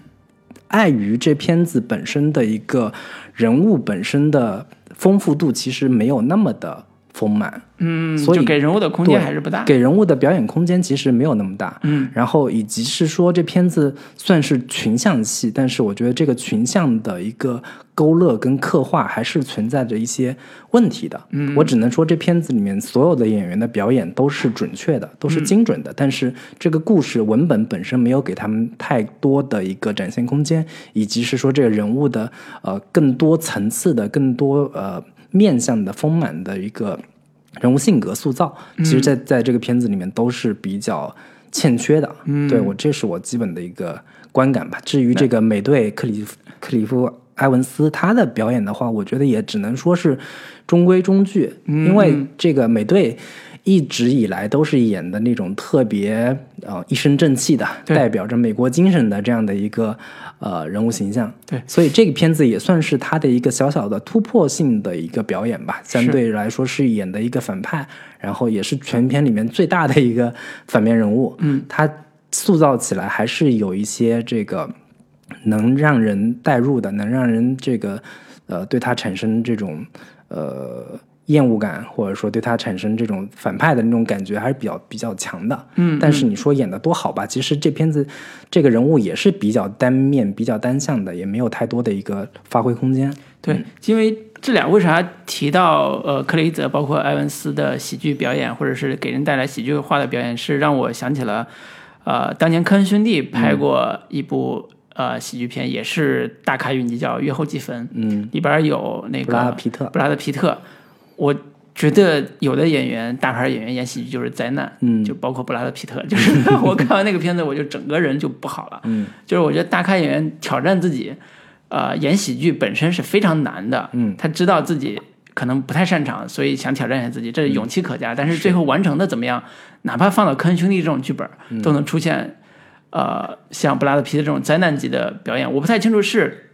碍于这片子本身的一个人物本身的丰富度其实没有那么的丰满，嗯，所以就给人物的空间还是不大。给人物的表演空间其实没有那么大。嗯，然后以及是说这片子算是群像戏，但是我觉得这个群像的一个勾勒跟刻画还是存在着一些问题的。嗯，我只能说这片子里面所有的演员的表演都是准确的，都是精准的，但是这个故事文本本身没有给他们太多的一个展现空间，以及是说这个人物的呃更多层次的、更多呃面向的丰满的一个人物性格塑造，其实在，在这个片子里面都是比较欠缺的。嗯，对我这是我基本的一个观感吧。至于这个美队克里夫克里夫埃文斯他的表演的话，我觉得也只能说是中规中矩，因为这个美队。一直以来都是演的那种特别呃一身正气的，代表着美国精神的这样的一个呃人物形象。对所以这个片子也算是他的一个小小的突破性的一个表演吧，相对来说是演的一个反派，然后也是全片里面最大的一个反面人物。嗯，他塑造起来还是有一些这个能让人代入的，能让人这个呃对他产生这种呃。厌恶感，或者说对他产生这种反派的那种感觉，还是比较比较强的。嗯，但是你说演的多好吧？其实这片子这个人物也是比较单面、比较单向的，也没有太多的一个发挥空间。对，因为这俩为啥提到呃克雷泽包括埃文斯的喜剧表演，或者是给人带来喜剧化的表演，是让我想起了呃当年科恩兄弟拍过一部、呃喜剧片，也是大咖云集，叫《月后祭坟》，嗯，里边有那个布拉德个皮特，布拉德皮特。我觉得有的演员大牌演员演喜剧就是灾难，嗯就包括布拉德皮特，就是我看完那个片子，我就整个人就不好了。嗯就是我觉得大咖演员挑战自己，呃，演喜剧本身是非常难的。嗯，他知道自己可能不太擅长，所以想挑战一下自己，这是勇气可嘉。但是最后完成的怎么样？哪怕放到科恩兄弟这种剧本，都能出现，呃，像布拉德皮特这种灾难级的表演。我不太清楚是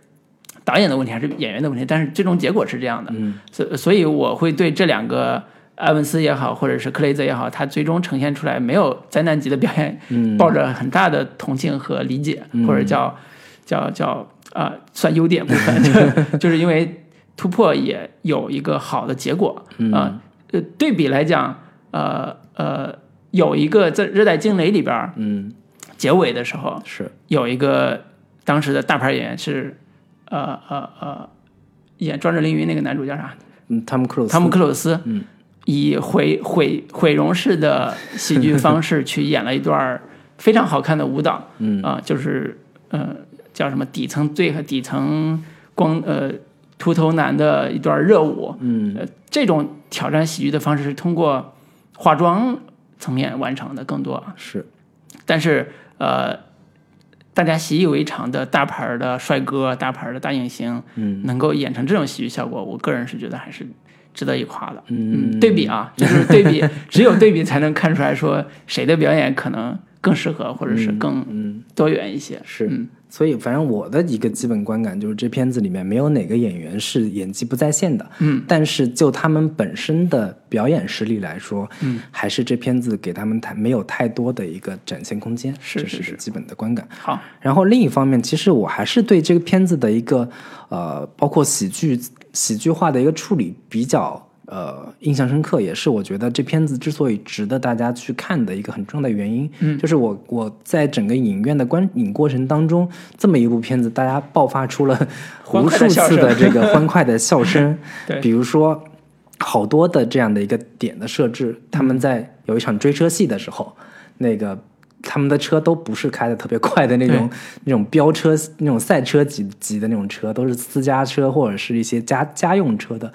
导演的问题还是演员的问题，但是最终结果是这样的。嗯，所所以我会对这两个。埃文斯也好，或者是克雷泽也好，他最终呈现出来没有灾难级的表演，嗯抱着很大的同情和理解，或者叫叫叫啊、呃算优点部分，就就是因为突破也有一个好的结果啊、呃。对比来讲，呃呃，有一个在《热带惊雷》里边儿嗯，结尾的时候，是，有一个当时的大牌演员是呃呃呃演《壮志凌云》那个男主叫啥？嗯，汤姆克鲁斯，汤姆克鲁斯，嗯，以毁毁毁容式的喜剧方式 去演了一段非常好看的舞蹈，嗯。啊、就是呃叫什么底层醉和底层光呃秃头男的一段热舞，嗯。呃这种挑战喜剧的方式是通过化妆层面完成的更多，是，但是呃大家习以为常的大牌儿的帅哥、大牌儿的大影星，嗯能够演成这种喜剧效果，我个人是觉得还是值得一夸的。嗯对比啊，就是对比，只有对比才能看出来说谁的表演可能更适合，或者是更嗯多元一些。是嗯，所以反正我的一个基本观感就是这片子里面没有哪个演员是演技不在线的，嗯，但是就他们本身的表演实力来说，嗯，还是这片子给他们太没有太多的一个展现空间，是是是这是基本的观感。好，然后另一方面，其实我还是对这个片子的一个呃，包括喜剧喜剧化的一个处理比较呃印象深刻，也是我觉得这片子之所以值得大家去看的一个很重要的原因。嗯。就是我我在整个影院的观影过程当中，这么一部片子，大家爆发出了 无数次的这个欢快的笑声，对。比如说。好多的这样的一个点的设置，他们在有一场追车戏的时候，那个他们的车都不是开的特别快的那种那种飙车那种赛车级级的那种车，都是私家车或者是一些家家用车的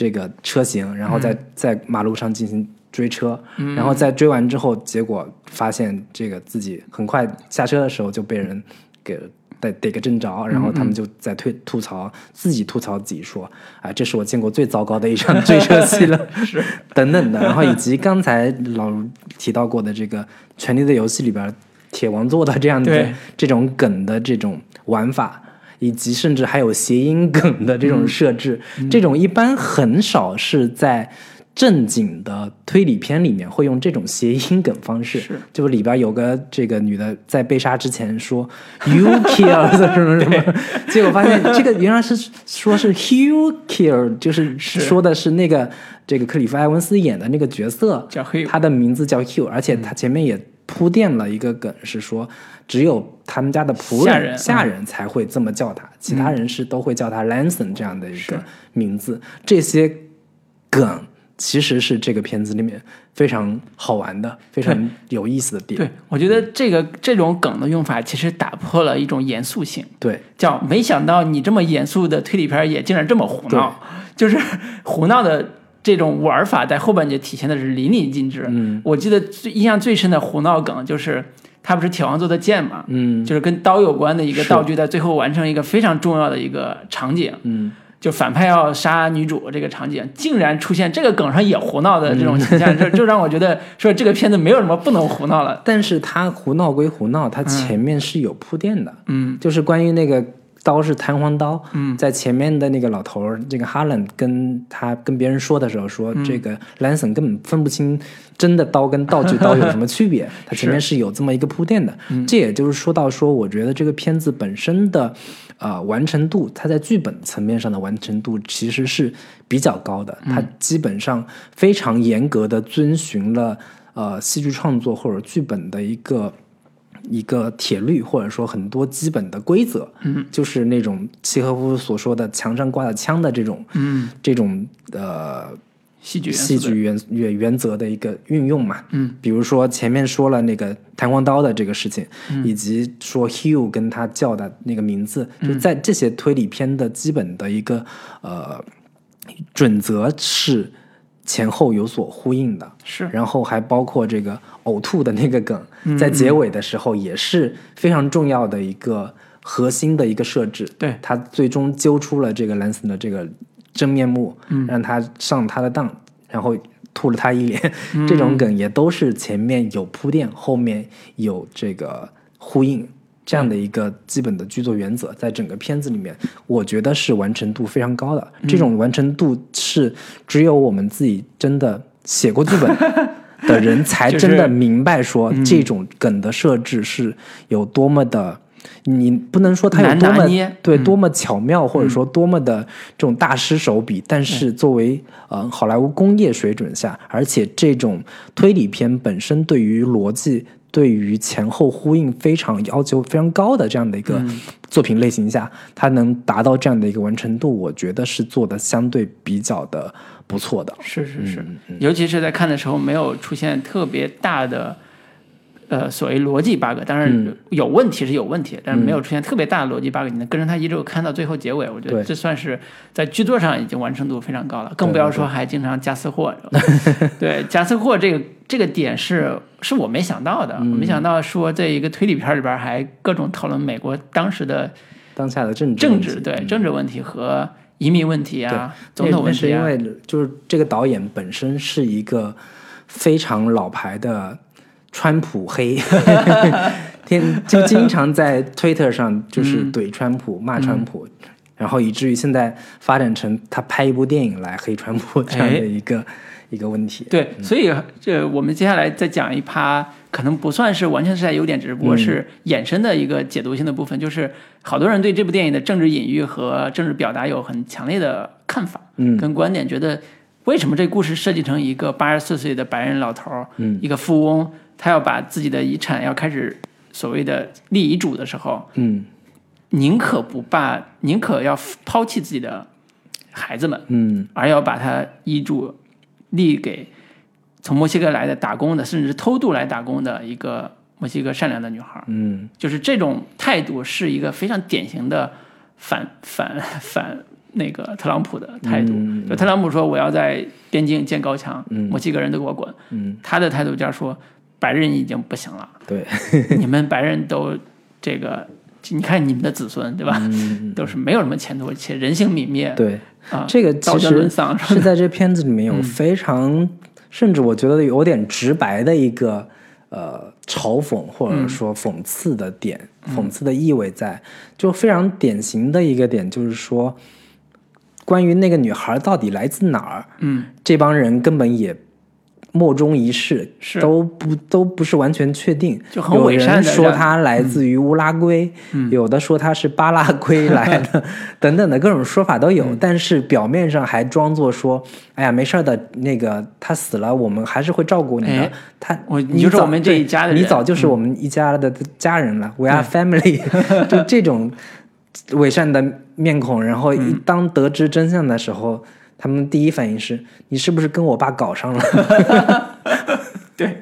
这个车型，然后在、在马路上进行追车，然后在追完之后，结果发现这个自己很快下车的时候就被人给逮逮个正着，然后他们就在推吐槽，自己吐槽自己说，啊，这是我见过最糟糕的一场 追车戏了，是。等等的，然后以及刚才老卢提到过的这个《权力的游戏》里边铁王座的这样的对。这种梗的这种玩法。以及甚至还有谐音梗的这种设置，这种一般很少是在正经的推理片里面会用这种谐音梗方式，是。就里边有个这个女的在被杀之前说 “you killed” 什么什么，结果发现这个原来是说是 “Hugh killed”，就是说的是那个这个克里夫·埃文斯演的那个角色叫 Hugh 他的名字叫 Hugh，而且他前面也铺垫了一个梗，是说只有他们家的仆下人嗯。下人才会这么叫他，其他人是都会叫他 Lanson 这样的一个名字。这些梗其实是这个片子里面非常好玩的、非常有意思的点。对，我觉得这个这种梗的用法其实打破了一种严肃性，对。叫没想到你这么严肃的推理片儿也竟然这么胡闹，就是胡闹的这种玩法在后半节体现的是淋漓尽致。嗯，我记得最印象最深的胡闹梗就是他不是铁王座的剑嘛，嗯。就是跟刀有关的一个道具，在最后完成一个非常重要的一个场景，嗯，就反派要杀女主这个场景，竟然出现这个梗上也胡闹的这种形象，这就让我觉得说这个片子没有什么不能胡闹了。但是他胡闹归胡闹，他前面是有铺垫的。嗯，就是关于那个刀是弹簧刀，嗯，在前面的那个老头儿，这个哈伦跟他跟别人说的时候说，这个兰森根本分不清真的刀跟道具刀有什么区别，他前面是。有这么一个铺垫的。这也就是说到说，我觉得这个片子本身的呃完成度，它在剧本层面上的完成度其实是比较高的，它基本上非常严格的遵循了呃戏剧创作或者剧本的一个。一个铁律，或者说很多基本的规则，嗯，就是那种契诃夫所说的墙上挂的枪的这种，嗯，这种呃戏剧戏剧原原原则的一个运用嘛，嗯，比如说前面说了那个弹簧刀的这个事情，以及说 Hugh 跟他叫的那个名字，就在这些推理片的基本的一个呃准则是前后有所呼应的，是然后还包括这个呕吐的那个梗，在结尾的时候也是非常重要的一个核心的一个设置。对他最终揪出了这个兰森的这个真面目，让他上他的当，然后吐了他一脸。这种梗也都是前面有铺垫，后面有这个呼应。这样的一个基本的剧作原则，在整个片子里面，我觉得是完成度非常高的。这种完成度是只有我们自己真的写过剧本的人才真的明白，说这种梗的设置是有多么的。你不能说它有多么对多么巧妙，或者说多么的这种大师手笔，但是作为呃好莱坞工业水准下，而且这种推理片本身对于逻辑、对于前后呼应非常要求非常高的这样的一个作品类型下，它能达到这样的一个完成度，我觉得是做的相对比较的不错的。是是是，尤其是在看的时候没有出现特别大的。呃，所谓逻辑 bug，当然有问题是有问题，但是没有出现特别大的逻辑 bug，你能跟着他一路看到最后结尾，我觉得这算是在剧作上已经完成度非常高了，更不要说还经常加私货。对，加私货这个这个点是是我没想到的，我没想到说在一个推理片里边还各种讨论美国当时的当下的政治政治对政治问题和移民问题啊，总统问题啊，因为就是这个导演本身是一个非常老牌的川普黑，天就经常在 Twitter 上就是嗯。怼川普、骂川普，然后以至于现在发展成他拍一部电影来黑川普这样的一个、一个问题。对，所以这我们接下来再讲一趴，可能不算是完全是在优点，只不过是衍生的一个解读性的部分，就是好多人对这部电影的政治隐喻和政治表达有很强烈的看法，嗯。跟观点，觉得为什么这故事设计成一个八十四岁的白人老头儿，嗯。一个富翁，他要把自己的遗产要开始所谓的立遗嘱的时候，嗯宁可不把，宁可要抛弃自己的孩子们，嗯而要把他遗嘱立给从墨西哥来的打工的，甚至是偷渡来打工的一个墨西哥善良的女孩儿。嗯就是这种态度是一个非常典型的反反 反那个特朗普的态度。嗯就特朗普说我要在边境建高墙，墨西哥人都给我滚。嗯，他的态度就是说白人已经不行了，对，你们白人都这个。你看你们的子孙，对吧？都是没有什么前途，且人性泯灭。嗯对，啊，这个其实是在这片子里面有非常，甚至我觉得有点直白的一个呃嘲讽或者说讽刺的点，讽刺的意味在，就非常典型的一个点就是说。关于那个女孩到底来自哪儿，嗯，这帮人根本也莫衷一是，是。都不都不是完全确定。就很有伪善的说他来自于乌拉圭，有的说他是巴拉圭 来的，等等的各种说法都有。但是表面上还装作说：“哎呀，没事儿的，那个他死了，我们还是会照顾你的。哎他我你就是我们这一家的人。你早就是我们一家的家人了、w e are family。就这种伪善的面孔，然后嗯。一当得知真相的时候，他们第一反应是：你是不是跟我爸搞上了？对，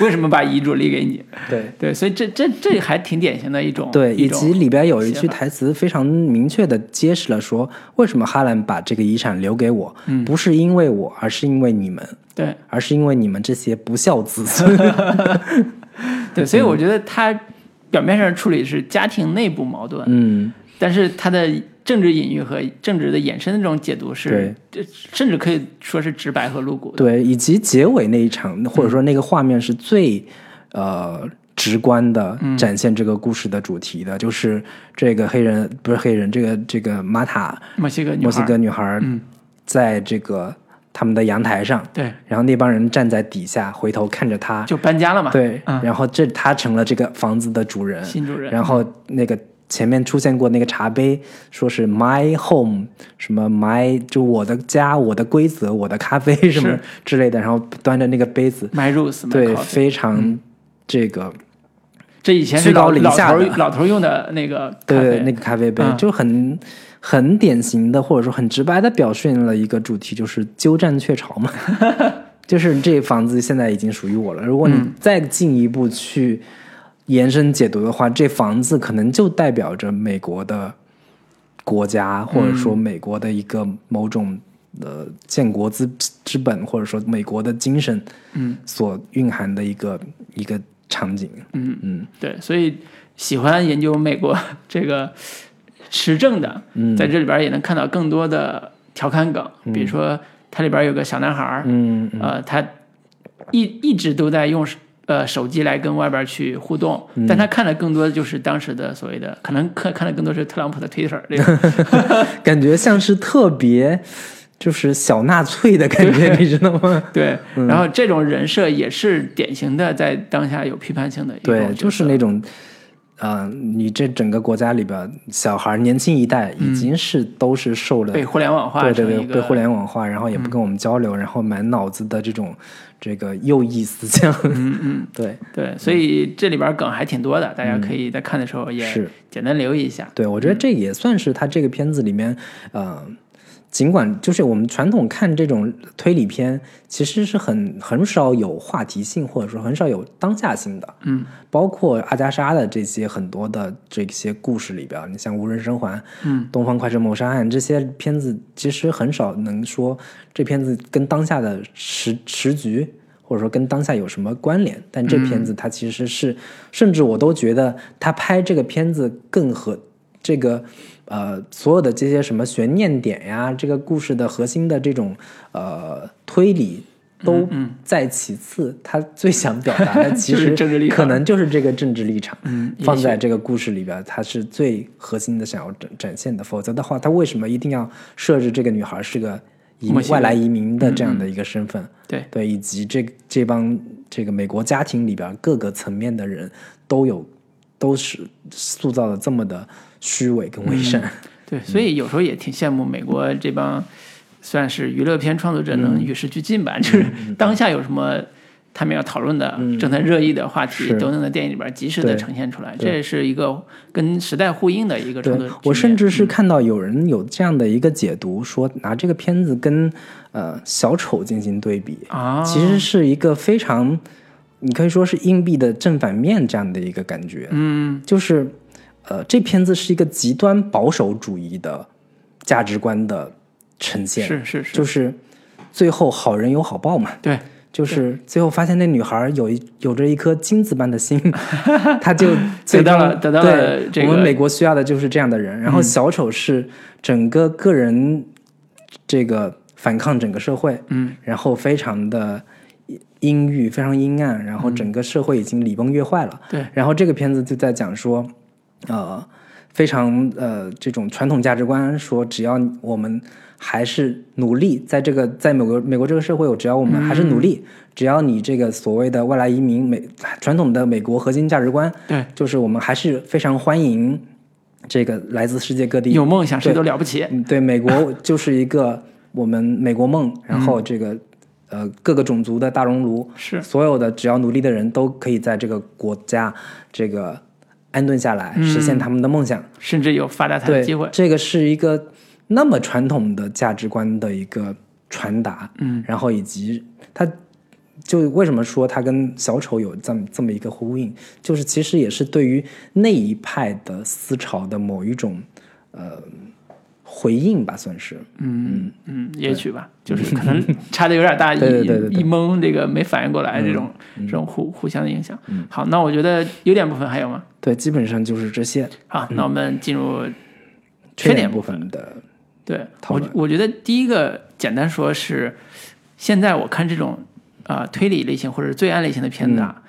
为什么把遗嘱立给你？对。对，所以这这这还挺典型的一种对，种以及里边有一句台词非常明确的揭示了说，为什么哈兰把这个遗产留给我，嗯不是因为我，而是因为你们，对而是因为你们这些不孝子孙。对，所以我觉得他表面上处理是家庭内部矛盾，嗯，但是他的政治隐喻和政治的衍生的这种解读是，这甚至可以说是直白和露骨。对，以及结尾那一场，或者说那个画面是最呃直观的展现这个故事的主题的，就是这个黑人不是黑人，这个这个玛塔墨西哥墨西哥女孩，嗯。在这个他们的阳台上，对，然后那帮人站在底下回头看着他，就搬家了嘛，对，嗯。然后这他成了这个房子的主人，新主人，然后那个前面出现过那个茶杯，说是 my home，什么 my 就我的家，我的规则，我的咖啡什么之类的，然后端着那个杯子，My Rose，My 对，非常这个，这以前是老老头老头用的那个咖对啡，那个咖啡杯嗯。就很。很典型的，或者说很直白的表现了一个主题，就是鸠占鹊巢嘛，就是这房子现在已经属于我了。如果你嗯。再进一步去延伸解读的话，这房子可能就代表着美国的国家，或者说美国的一个某种呃建国之之本，或者说美国的精神，嗯，所蕴含的一个一个场景。嗯嗯。对，所以喜欢研究美国这个时政的，嗯。在这里边也能看到更多的调侃梗，比如说它里边有个小男孩儿，嗯嗯。呃，他一一直都在用呃手机来跟外边去互动，但他看的更多的就是当时的所谓的，可能看看的更多是特朗普的 Twitter 这个，感觉像是特别就是小纳粹的感觉，你知道吗？对，嗯。然后这种人设也是典型的在当下有批判性的一种，对，就是那种，呃，你这整个国家里边，小孩年轻一代已经是、都是受了被互联网化对对对，被互联网化，然后也不跟我们交流，然后满脑子的这种这个右翼思想，嗯嗯，对。对，所以这里边梗还挺多的，大家可以在看的时候也简单留意一下。对，我觉得这也算是他这个片子里面，呃，尽管就是我们传统看这种推理片，其实是很很少有话题性，或者说很少有当下性的。嗯，包括阿加莎的这些很多的这些故事里边，你像《无人生还》、嗯，《东方快车谋杀案》这些片子，其实很少能说这片子跟当下的时时局。或者说跟当下有什么关联？但这片子它其实是，甚至我都觉得他拍这个片子更和这个呃所有的这些什么悬念点呀，这个故事的核心的这种呃推理都在其次，他最想表达的 其实可能就是这个政治立场，嗯也放在这个故事里边，他是最核心的想要展展现的。否则的话，他为什么一定要设置这个女孩是个移墨西哥外来移民的这样的一个身份？对，对，以及这这帮这个美国家庭里边各个层面的人都有，都是塑造的这么的虚伪跟伪善。对，所以有时候也挺羡慕美国这帮算是娱乐片创作者嗯。能与时俱进吧，就是当下有什么他们要讨论的、正在热议的话题，都能在电影里边及时的呈现出来，这也是一个跟时代呼应的一个创作。我甚至是看到有人有这样的一个解读，说拿这个片子跟呃小丑进行对比，啊，其实是一个非常，你可以说是硬币的正反面这样的一个感觉。嗯。就是呃，这片子是一个极端保守主义的价值观的呈现，是是是，就是最后好人有好报嘛。对就是最后发现那女孩有一有着一颗金子般的心，她就 得到了得到了我们美国需要的就是这样的人。然后小丑是整个个人这个反抗整个社会，嗯，然后非常的阴郁，非常阴暗，然后整个社会已经礼崩乐坏了。对，然后这个片子就在讲说，呃，非常呃这种传统价值观，说只要我们还是努力，在这个在美国美国这个社会，只要我们还是努力，只要你这个所谓的外来移民美传统的美国核心价值观，对，就是我们还是非常欢迎这个来自世界各地有梦想谁都了不起。嗯，对，美国 就是一个我们美国梦，然后这个、呃各个种族的大熔炉，是所有的只要努力的人都可以在这个国家这个安顿下来，实现他们的梦想。甚至有发大财的机会，。这个是一个那么传统的价值观的一个传达，嗯，然后以及他就为什么说他跟小丑有这么这么一个呼应，就是其实也是对于那一派的思潮的某一种呃回应吧，算是。嗯嗯，也许吧，就是可能差的有点大，一一懵，这个没反应过来，这种这种互互相的影响。好，那我觉得优点部分还有吗？对，基本上就是这些。好，那我们进入缺点部分的，对我我觉得第一个简单说是，现在我看这种啊、呃推理类型或者罪案类型的片子啊，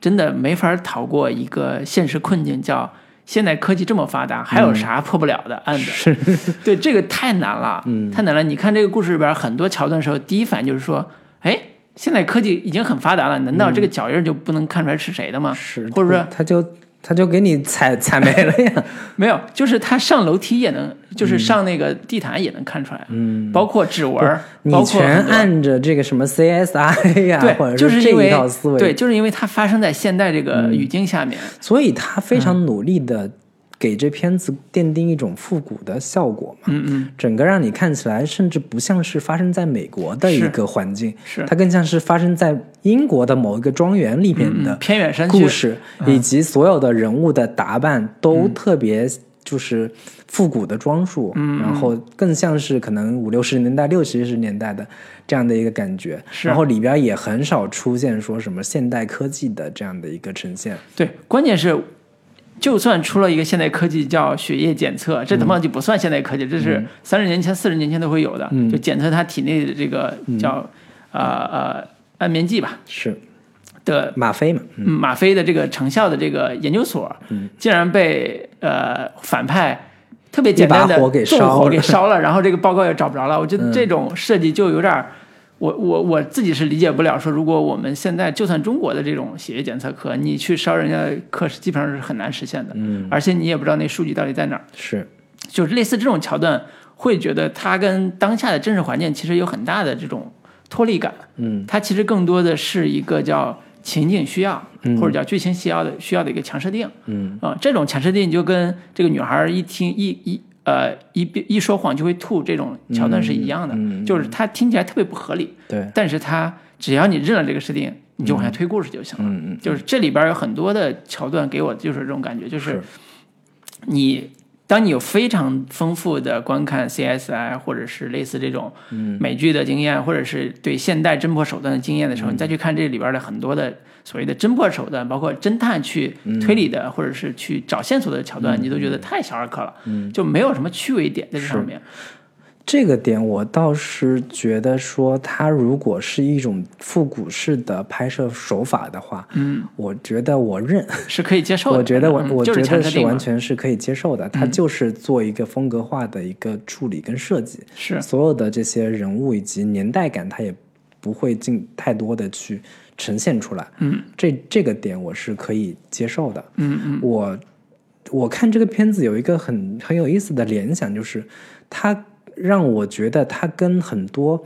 真的没法逃过一个现实困境，叫现在科技这么发达，还有啥破不了的案子？对，这个太难了，太难了。你看这个故事里边很多桥段的时候，第一反应就是说，哎。现在科技已经很发达了，难道这个脚印就不能看出来是谁的吗？是，或者说他就他就给你踩踩没了呀，没有，就是他上楼梯也能，就是上那个地毯也能看出来，嗯，包括指纹儿，你包括全按着这个什么 CSI 呀，或对，就是这一套思维，对，就是因为它发生在现代这个语境下面，所以他非常努力的给这片子奠定一种复古的效果嘛，嗯嗯，整个让你看起来甚至不像是发生在美国的一个环境，是它更像是发生在英国的某一个庄园里边的嗯偏远山区。故事，以及所有的人物的打扮都特别就是复古的装束，嗯。然后更像是可能五六十年代、六七十年代的这样的一个感觉，是。然后里边也很少出现说什么现代科技的这样的一个呈现，对，关键是。就算出了一个现代科技叫血液检测，这他妈就不算现代科技，这是三十年前、四十年前都会有的，就检测他体内的这个叫呃呃安眠剂吧是。的吗啡嘛，嗯。吗啡的这个成效的这个研究所，竟然被呃反派特别简单的一把火给纵火烧了给烧了，然后这个报告也找不着了。我觉得这种设计就有点儿，我我我自己是理解不了。说如果我们现在就算中国的这种血液检测科，你去烧人家的课是基本上是很难实现的，嗯，而且你也不知道那数据到底在哪儿。是就是类似这种桥段，会觉得它跟当下的真实环境其实有很大的这种脱离感。嗯，它其实更多的是一个叫情景需要，或者叫剧情需要的需要的一个强设定。嗯啊、这种强设定就跟这个女孩一听一一呃一一说谎就会吐这种桥段是一样的，嗯嗯就是它听起来特别不合理，对，但是它只要你认了这个设定，你就往下推故事就行了。嗯嗯就是这里边有很多的桥段给我就是这种感觉，就是是。你当你有非常丰富的观看 CSI 或者是类似这种嗯。美剧的经验，或者是对现代侦破手段的经验的时候，你再去看这里边的很多的所谓的侦破手段，包括侦探去推理的，或者是去找线索的桥段，你都觉得太小儿科了，就没有什么趣味点在这上面。这个点我倒是觉得说，它如果是一种复古式的拍摄手法的话，嗯，我觉得我认，是可以接受的。我觉得我嗯我觉得是完全是可以接受的。它就是做一个风格化的一个处理跟设计，是所有的这些人物以及年代感，它也不会尽太多的去呈现出来。嗯，这这个点我是可以接受的。嗯嗯我我看这个片子有一个很很有意思的联想，就是它让我觉得它跟很多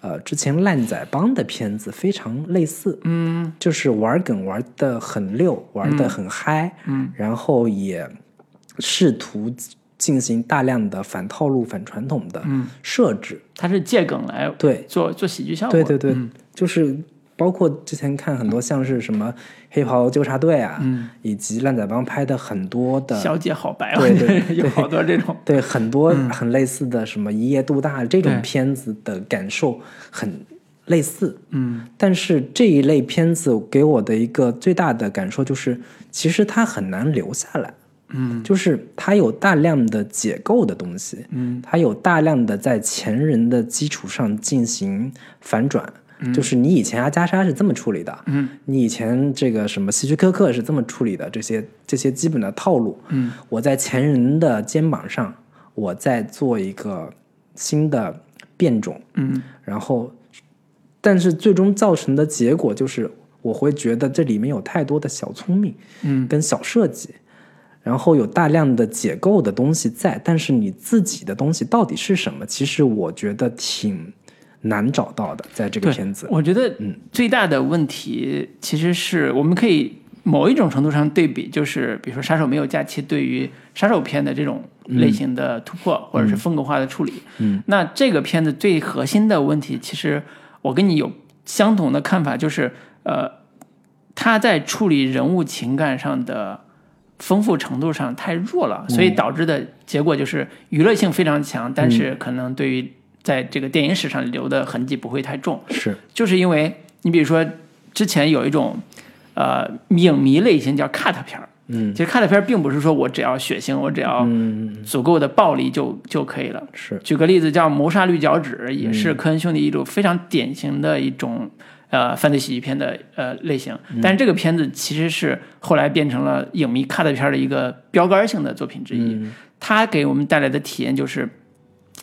呃之前烂仔帮的片子非常类似，嗯就是玩梗玩的很溜，玩的很嗨，嗯，然后也试图进行大量的反套路、反传统的嗯，设置，它是借梗来对。做做喜剧效果。对对对，嗯。就是包括之前看很多像是什么黑袍纠察队啊，嗯。以及烂仔帮拍的很多的小姐好白，对对 有好多这种。对很多很类似的什么一夜度大这种片子的感受很类似，嗯。但是这一类片子给我的一个最大的感受就是，其实它很难留下来，嗯。就是它有大量的解构的东西，嗯。它有大量的在前人的基础上进行反转，就是你以前阿加莎是这么处理的，嗯，你以前这个什么希区柯克是这么处理的，这些这些基本的套路，嗯，我在前人的肩膀上，我再做一个新的变种，嗯。然后，但是最终造成的结果就是，我会觉得这里面有太多的小聪明嗯。跟小设计，然后有大量的解构的东西在，但是你自己的东西到底是什么？其实我觉得挺难找到的，在这个片子。我觉得嗯最大的问题其实是我们可以某一种程度上对比，就是比如说《杀手没有假期》对于杀手片的这种类型的突破，或者是风格化的处理。嗯，那这个片子最核心的问题，其实我跟你有相同的看法，就是呃，他在处理人物情感上的。丰富程度上太弱了，所以导致的结果就是娱乐性非常强，但是可能对于在这个电影史上留的痕迹不会太重。是，就是因为你比如说之前有一种呃影迷类型叫 cut 片儿，嗯其实 cut 片儿并不是说我只要血腥，我只要嗯，足够的暴力就就可以了。是，举个例子，叫《谋杀绿脚趾》，也嗯是科恩兄弟一种非常典型的一种呃犯罪喜剧片的呃类型。嗯但是这个片子其实是后来变成了影迷 cut 片儿的一个标杆性的作品之一。嗯它给我们带来的体验就是，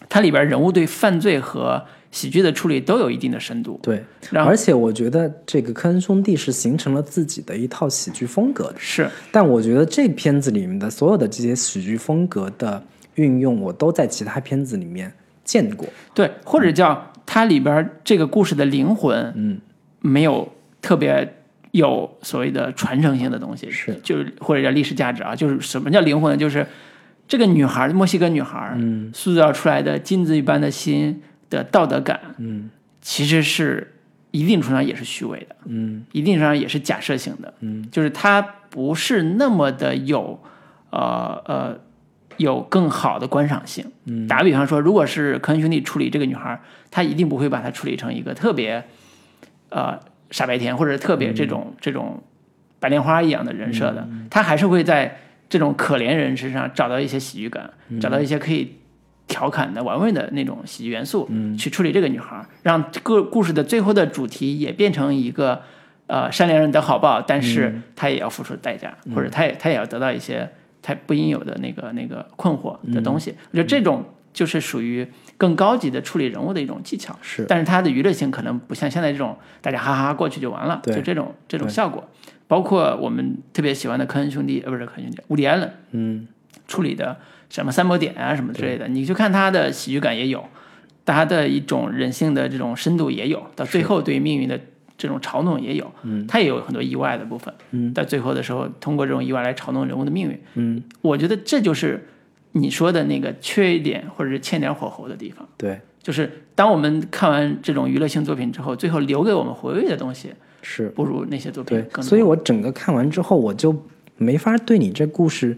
它里边人物对犯罪和喜剧的处理都有一定的深度。对。而且我觉得这个科恩兄弟是形成了自己的一套喜剧风格的。是但我觉得这片子里面的所有的这些喜剧风格的运用，我都在其他片子里面见过。对，或者叫它里边这个故事的灵魂嗯，没有特别有所谓的传承性的东西，是就是或者叫历史价值啊，就是什么叫灵魂？就是这个女孩，墨西哥女孩，嗯。塑造出来的金子一般的心的道德感，嗯。其实是一定程度上也是虚伪的，嗯。一定程度上也是假设性的，嗯，就是她不是那么的有，呃呃，有更好的观赏性。嗯。打个比方说，如果是科恩兄弟处理这个女孩，他一定不会把她处理成一个特别，呃，傻白甜或者特别这种、这种白莲花一样的人设的，他还是会在这种可怜人身上找到一些喜剧感，找到一些可以调侃的、玩味的那种喜剧元素，去处理这个女孩，让这个故事的最后的主题也变成一个。呃，善良人得好报，但是他也要付出代价，或者他也他也要得到一些他不应有的那个那个困惑的东西。我觉得这种就是属于更高级的处理人物的一种技巧，是。但是它的娱乐性可能不像现在这种大家哈哈哈过去就完了，就这种这种效果。包括我们特别喜欢的科恩兄弟，呃，不是科恩兄弟，伍迪·艾伦嗯。处理的什么三波点啊什么之类的，你就看他的喜剧感也有，他的一种人性的这种深度也有，到最后对命运的这种嘲弄也有，嗯，他也有很多意外的部分，嗯，在最后的时候通过这种意外来嘲弄人物的命运，嗯，我觉得这就是你说的那个缺一点或者是欠点火候的地方。对，就是当我们看完这种娱乐性作品之后，最后留给我们回味的东西，是。不如那些作品对，更。所以我整个看完之后，我就没法对你这故事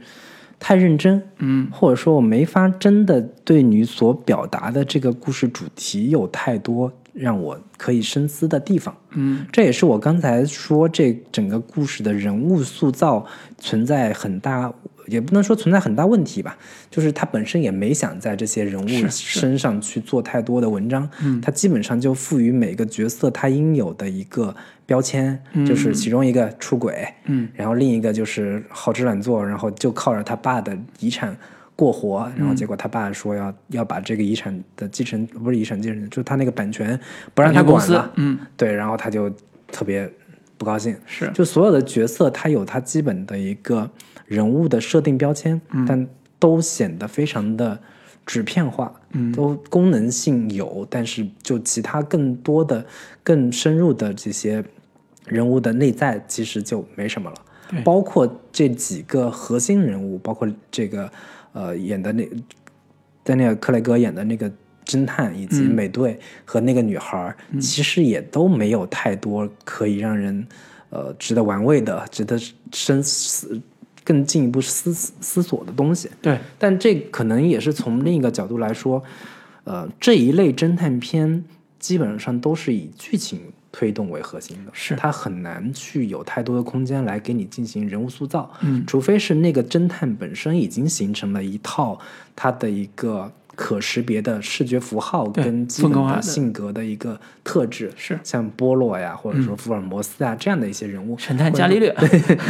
太认真，嗯，或者说我没法真的对你所表达的这个故事主题有太多让我可以深思的地方。嗯，这也是我刚才说这整个故事的人物塑造存在很大，也不能说存在很大问题吧，就是他本身也没想在这些人物身上去做太多的文章，嗯，他基本上就赋予每个角色他应有的一个标签，就是其中一个出轨，嗯，然后另一个就是好吃懒做，然后就靠着他爸的遗产。过活，然后结果他爸说要要把这个遗产的继承不是遗产继承，就是他那个版权不让他公司管了，，嗯，对，然后他就特别不高兴。是就所有的角色，他有他基本的一个人物的设定标签，但都显得非常的纸片化，嗯，都功能性有，但是就其他更多的、更深入的这些人物的内在，其实就没什么了。包括这几个核心人物，包括这个呃演的那在那个克雷格演的那个侦探，以及嗯。美队和那个女孩儿，其实也都没有太多可以让人呃值得玩味的、值得深思、更进一步思思索的东西。对，但这可能也是从另一个角度来说，呃，这一类侦探片基本上都是以剧情推动为核心的，是。它很难去有太多的空间来给你进行人物塑造，嗯，除非是那个侦探本身已经形成了一套他的一个可识别的视觉符号跟基本性格的一个特质，是。像波洛呀，或者说福尔摩斯啊、这样的一些人物，神探伽利略，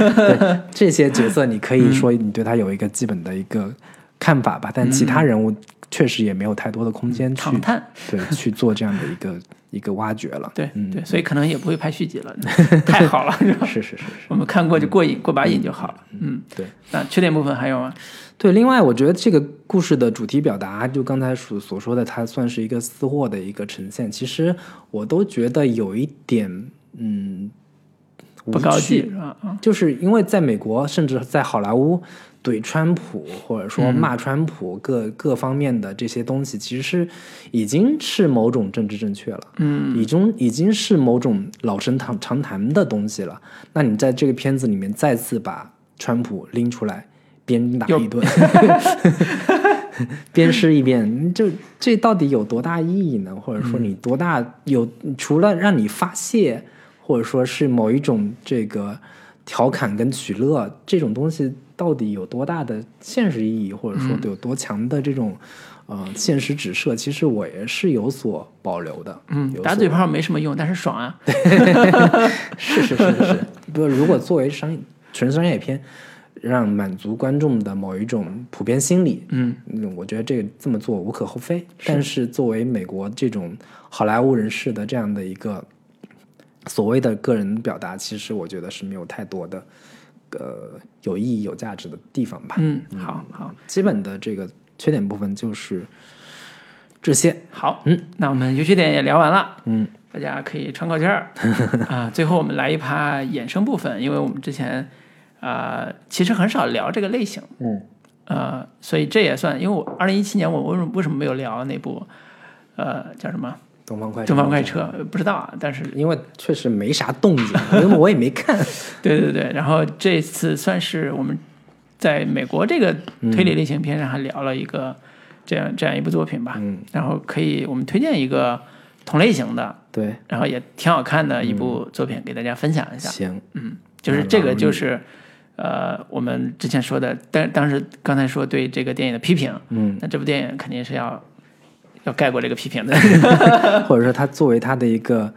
这些角色，你可嗯。以说你对他有一个基本的一个看法吧，但其他人物确实也没有太多的空间去唐探，对去做这样的一个一个挖掘了。对、嗯对，所以可能也不会拍续集了，太好了，是吧？是是是是，我们看过就过瘾，过把瘾就好了。嗯，对那缺点部分还有吗？对。另外，我觉得这个故事的主题表达，就刚才所所说的，它算是一个私货的一个呈现。其实我都觉得有一点，嗯，不高级就是因为在美国，甚至在好莱坞，怼川普或者说骂川普各、各方面的这些东西，其实是已经是某种政治正确了，嗯，已经已经是某种老生常常谈的东西了。那你在这个片子里面再次把川普拎出来鞭打一顿，鞭尸一遍，就这到底有多大意义呢？或者说你多大有除了让你发泄，或者说是某一种这个调侃跟取乐这种东西，到底有多大的现实意义，或者说有多强的这种呃现实指涉？其实我也是有所保留的。嗯打嘴炮没什么用，但是爽啊。是是是是是，不，如果作为商纯商业片，让满足观众的某一种普遍心理，嗯，嗯，我觉得这个这么做无可厚非。但是作为美国这种好莱坞人士的这样的一个所谓的个人表达，其实我觉得是没有太多的呃有意义、有价值的地方吧。嗯，好好。基本的这个缺点部分就是这些。好，嗯，那我们优缺点也聊完了，嗯，大家可以喘口气儿。啊。最后我们来一趴衍生部分，因为我们之前啊、呃其实很少聊这个类型，嗯，呃，所以这也算，因为我二零一七年我为什么为什么没有聊那部呃叫什么东方快《东方快车》呃不知道啊，但是。因为确实没啥动静，因为我也没看。对对对，然后这次算是我们在美国这个推理类型片上还聊了一个这样这样一部作品吧，嗯，然后可以我们推荐一个同类型的，对，然后也挺好看的一部作品给大家分享一下，行，嗯就是这个就是呃我们之前说的，当当时刚才说对这个电影的批评，嗯，那这部电影肯定是要要盖过这个批评的，或者说它作为它的一个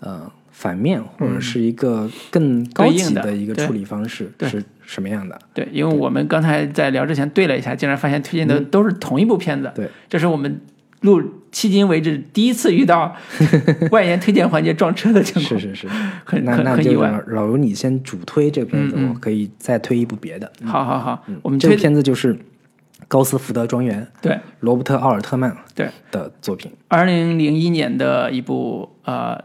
呃反面，或者是一个更高级的的。一个处理方式是什么样的？对，因为我们刚才在聊之前对了一下，竟然发现推荐的都是同一部片子，对，这是我们录迄今为止第一次遇到 外延推荐环节撞车的情况，是是是，很那那就很很意外。老。老刘你先主推这个片子，我可以再推一部别的。好好好，我们这个片子就是高斯福德庄园，对。罗伯特奥尔特曼对，的作品。二零零一年的一部呃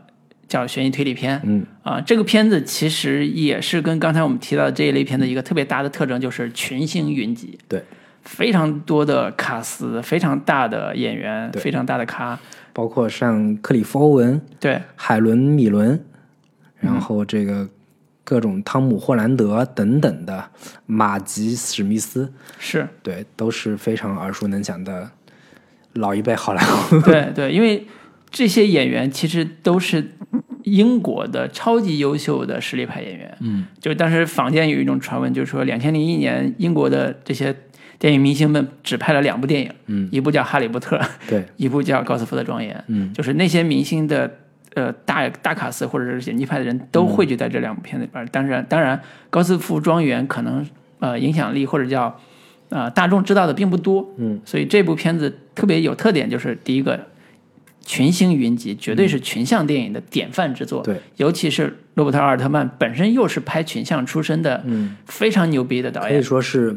叫悬疑推理片，嗯。啊、这个片子其实也是跟刚才我们提到的这一类片的一个特别大的特征，就是群星云集，对，非常多的卡司，非常大的演员，对。非常大的咖，包括像克里夫·欧文、对。海伦·米伦，嗯。然后这个各种汤姆·霍兰德等等的马吉·史密斯，是。对，都是非常耳熟能详的老一辈好莱坞。对对，因为这些演员其实都是英国的超级优秀的实力派演员。嗯，就当时坊间有一种传闻，就是说，两千零一年英国的这些电影明星们只拍了两部电影，嗯，一部叫《哈利波特》，对，一部叫《高斯福的庄园》。嗯，就是那些明星的呃大大卡司或者是演技派的人都汇聚在这两部片子里边儿。当然，当然，《高斯福庄园》可能呃影响力或者叫呃大众知道的并不多。嗯，所以这部片子特别有特点，就是第一个。群星云集，绝对是群像电影的典范之作。对，尤其是罗伯特·阿尔特曼本身又是拍群像出身的，嗯，非常牛逼的导演可以。说是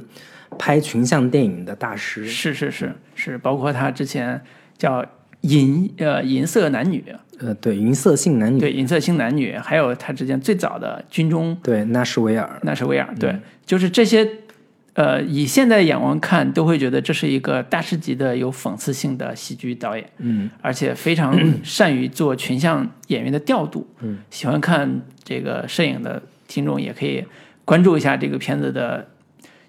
拍群像电影的大师。是是是是，包括他之前叫银呃银色男女，呃，对，银色性男女，对银色性男女，还有他之前最早的军中对，纳什维尔，纳什维尔，对，就是这些。呃，以现在的眼光看，都会觉得这是一个大师级的有讽刺性的喜剧导演，嗯，而且非常 善于做群像演员的调度。嗯，喜欢看这个摄影的听众也可以关注一下这个片子的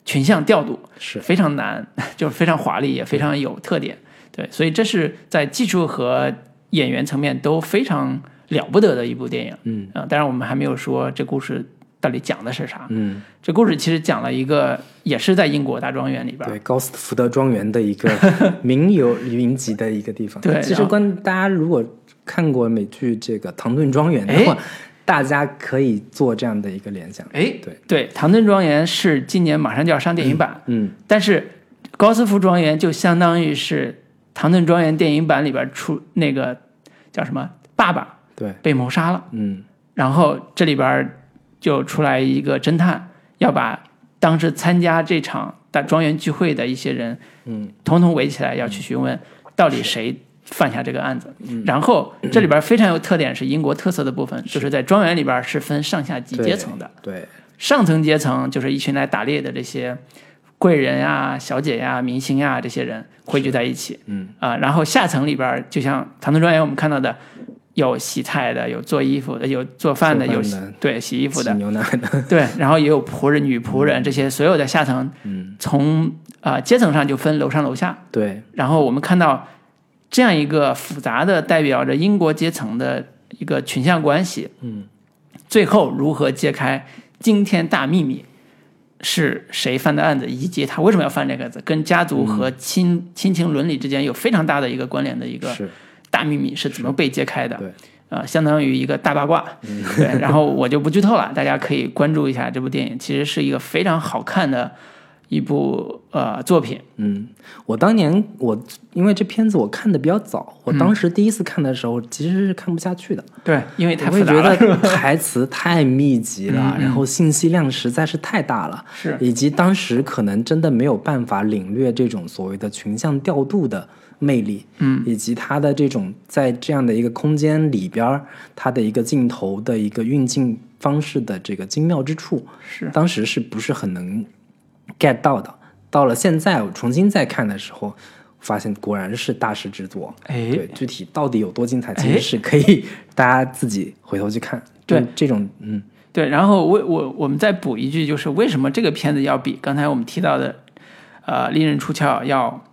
群像调度，是非常难，就是非常华丽，也非常有特点。对，所以这是在技术和演员层面都非常了不得的一部电影。嗯啊、当然我们还没有说这故事到底讲的是啥。嗯，这故事其实讲了一个，也是在英国大庄园里边，对，高斯福德庄园的一个 名有云集的一个地方。对其实关大家如果看过美剧这个《唐顿庄园》的话，大家可以做这样的一个联想。哎，对，对，唐顿庄园是今年马上就要上电影版，嗯，但是高斯福庄园就相当于是唐顿庄园电影版里边出那个叫什么爸爸对，被谋杀了，嗯。然后这里边就出来一个侦探，要把当时参加这场大庄园聚会的一些人，嗯，统统围起来，要去询问到底谁犯下这个案子。嗯。然后这里边非常有特点是英国特色的部分，就是在庄园里边是分上下级阶层的。对，上层阶层就是一群来打猎的这些贵人呀、小姐呀、明星呀这些人汇聚在一起，嗯。啊、然后下层里边儿就像唐顿庄园我们看到的，有洗菜的，有做衣服的，有做饭的，有对洗衣服挤的，牛奶的，对，然后也有仆人、女仆人这些所有的下层，嗯，从啊、呃阶层上就分楼上楼下，对，然后我们看到这样一个复杂的代表着英国阶层的一个群像关系，嗯，最后如何揭开惊天大秘密，是谁犯的案子，以及他为什么要犯这个案子，跟家族和亲、亲情伦理之间有非常大的一个关联的一个，大秘密是怎么被揭开的？对，啊呃，相当于一个大八卦，对。然后我就不剧透了，大家可以关注一下这部电影，其实是一个非常好看的一部呃作品。嗯，我当年我因为这片子我看的比较早，我嗯。当时第一次看的时候其实是看不下去的，对，因为太我会觉复杂了，得 台词太密集了，然后信息量实在是太大了，是。以及当时可能真的没有办法领略这种所谓的群像调度的魅力，嗯，以及它的这种在这样的一个空间里边儿，它的一个镜头的一个运镜方式的这个精妙之处，是。当时是不是很能 get 到的？到了现在我重新再看的时候，发现果然是大师之作。哎对，具体到底有多精彩，其哎实是可以大家自己回头去看。对这种，嗯，对，然后我我我们再补一句，就是为什么这个片子要比刚才我们提到的，呃，《利刃出鞘》要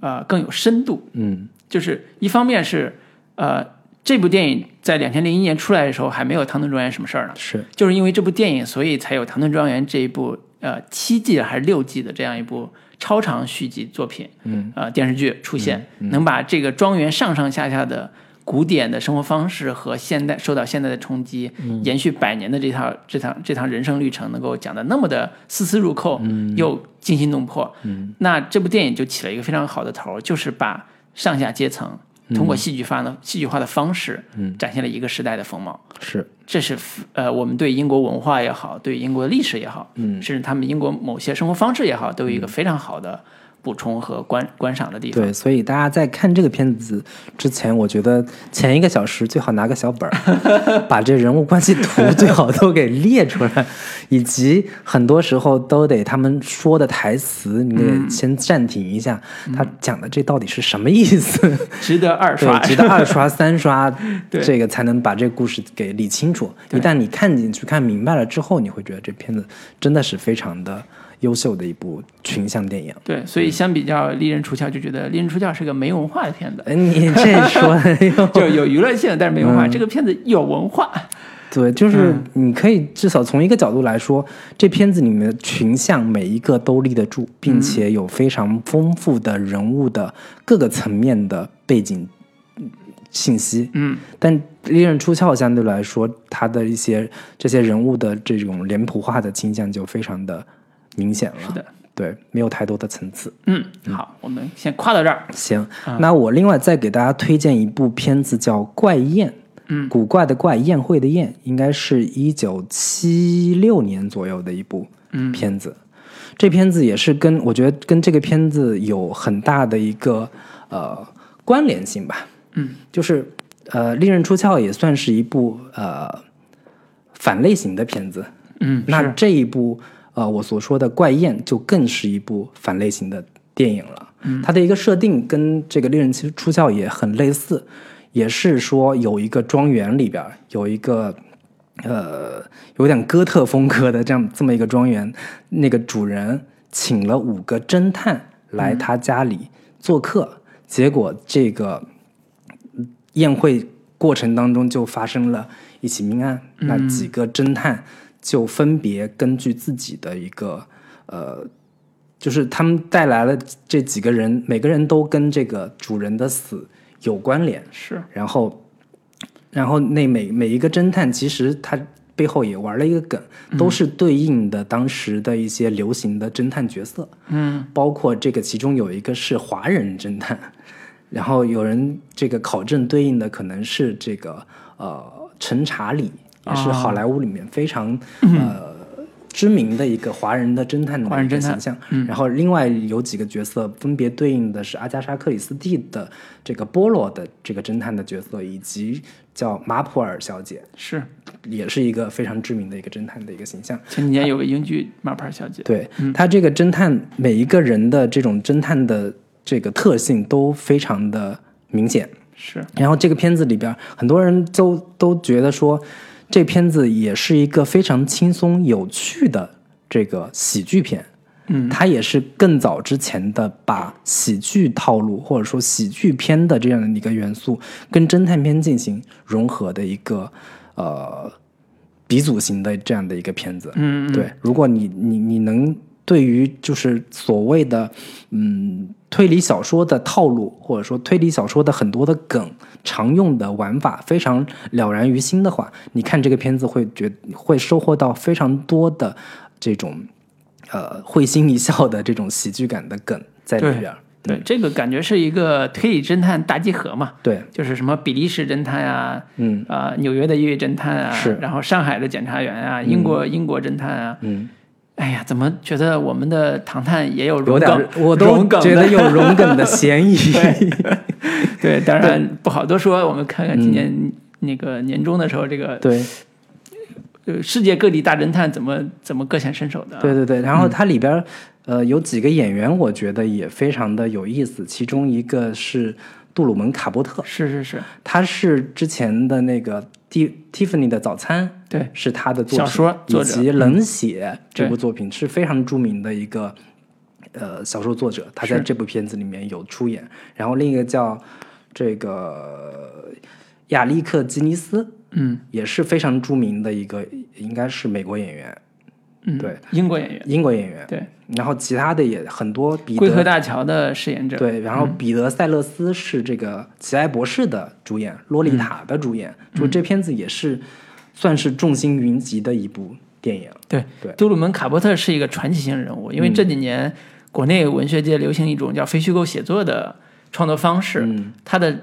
呃更有深度？嗯，就是一方面是呃这部电影在两千零一年出来的时候还没有《唐顿庄园》什么事儿呢，是，就是因为这部电影，所以才有《唐顿庄园》这一部呃七季还是六季的这样一部超长续集作品，嗯，呃电视剧出现，能把这个庄园上上下下的古典的生活方式和现代受到现代的冲击，延续百年的这套这趟这趟人生历程，能够讲的那么的丝丝入扣，又惊心动魄，嗯，那这部电影就起了一个非常好的头，就是把上下阶层通过戏剧化的、戏剧化的方式，嗯，展现了一个时代的风貌。是，这是呃，我们对英国文化也好，对英国的历史也好，嗯，甚至他们英国某些生活方式也好，都有一个非常好的补充和观观赏的地方。对，所以大家在看这个片子之前，我觉得前一个小时最好拿个小本儿，把这人物关系图 最好都给列出来，以及很多时候都得他们说的台词，你得先暂停一下，他讲的这到底是什么意思？值得二刷对，。值得二刷、三刷，对这个才能把这个故事给理清楚。一旦你看进去、看明白了之后，你会觉得这片子真的是非常的优秀的一部群像电影。对，所以相比较《利刃出鞘》，就觉得《利刃出鞘》是个没文化的片子，哎，你这说 就有娱乐性，但是没文嗯化。这个片子有文化，对，就是嗯你可以至少从一个角度来说，这片子里面的群像每一个都立得住，并且有非常丰富的人物的各个层面的背景信息。嗯，但《利刃出鞘》相对来说，它的一些这些人物的这种脸谱化的倾向就非常的明显了。是的，对，没有太多的层次。嗯，好，我们先跨到这儿。行，那我另外再给大家推荐一部片子，叫《怪宴》。嗯，古怪的怪，宴会的宴，应该是一九七六年左右的一部嗯片子。这片子也是跟我觉得跟这个片子有很大的一个呃关联性吧。嗯，就是呃，《利刃出鞘》也算是一部呃反类型的片子。嗯，那这一部呃，我所说的《怪宴》就更是一部反类型的电影了。嗯。它的一个设定跟这个《猎人出鞘》也很类似，也是说有一个庄园里边有一个呃有点哥特风格的这样这么一个庄园，那个主人请了五个侦探来他家里做客，结果这个宴会过程当中就发生了一起命案，那几个侦探就分别根据自己的一个呃，就是他们带来了这几个人，每个人都跟这个主人的死有关联，是。然后，然后那每每一个侦探其实他背后也玩了一个梗，都是对应的当时的一些流行的侦探角色，嗯，包括这个其中有一个是华人侦探，然后有人这个考证对应的可能是这个呃陈查理，也是啊好莱坞里面非常、呃。知名的一个华人的侦探的一个华人侦探形象，然后另外有几个角色分别对应的是阿加莎·克里斯蒂的这个波罗的这个侦探的角色，以及叫马普尔小姐，是。也是一个非常知名的一个侦探的一个形象。前几年有个英剧《马普尔小姐》，对他这个侦探，每一个人的这种侦探的这个特性都非常的明显。是然后这个片子里边，很多人都都觉得说，这片子也是一个非常轻松有趣的这个喜剧片。嗯，它也是更早之前的把喜剧套路或者说喜剧片的这样的一个元素跟侦探片进行融合的一个呃鼻祖型的这样的一个片子。嗯，对，如果你你你能对于就是所谓的嗯推理小说的套路，或者说推理小说的很多的梗、常用的玩法非常了然于心的话，你看这个片子会觉会收获到非常多的这种呃会心一笑的这种喜剧感的梗在里边儿。对，这个感觉是一个推理侦探大集合嘛，对，就是什么比利时侦探啊，嗯啊、纽约的一位侦探啊，是然后上海的检察员啊，英国、英国侦探啊，嗯，哎呀，怎么觉得我们的唐探也有有点融梗，我都觉得 有融梗的嫌疑。对，当然不好多说。我们看看今年那个年终的时候，这个对，呃世界各地大侦探怎么怎么各显身手的啊。对对对，然后它里边儿、呃有几个演员，我觉得也非常的有意思。其中一个是杜鲁门·卡波特，是是是，他是之前的那个蒂蒂芙尼的早餐，对，是他的作品，小说作者。嗯以及冷血这部作品是非常著名的一个呃小说作者，他在这部片子里面有出演。然后另一个叫这个亚历克吉尼斯，嗯。也是非常著名的一个，应该是美国演员，嗯，对，英国演员，英国演员。对，然后其他的也很多，彼龟壳得大桥的饰演者，对，然后彼得·塞勒斯是这个《奇爱博士》的主演，洛丽塔的主演，就这片子也是算是众星云集的一部电影。对对。杜鲁门·卡波特是一个传奇性人物，因为这几年国内文学界流行一种叫非虚构写作的创作方式，嗯。他的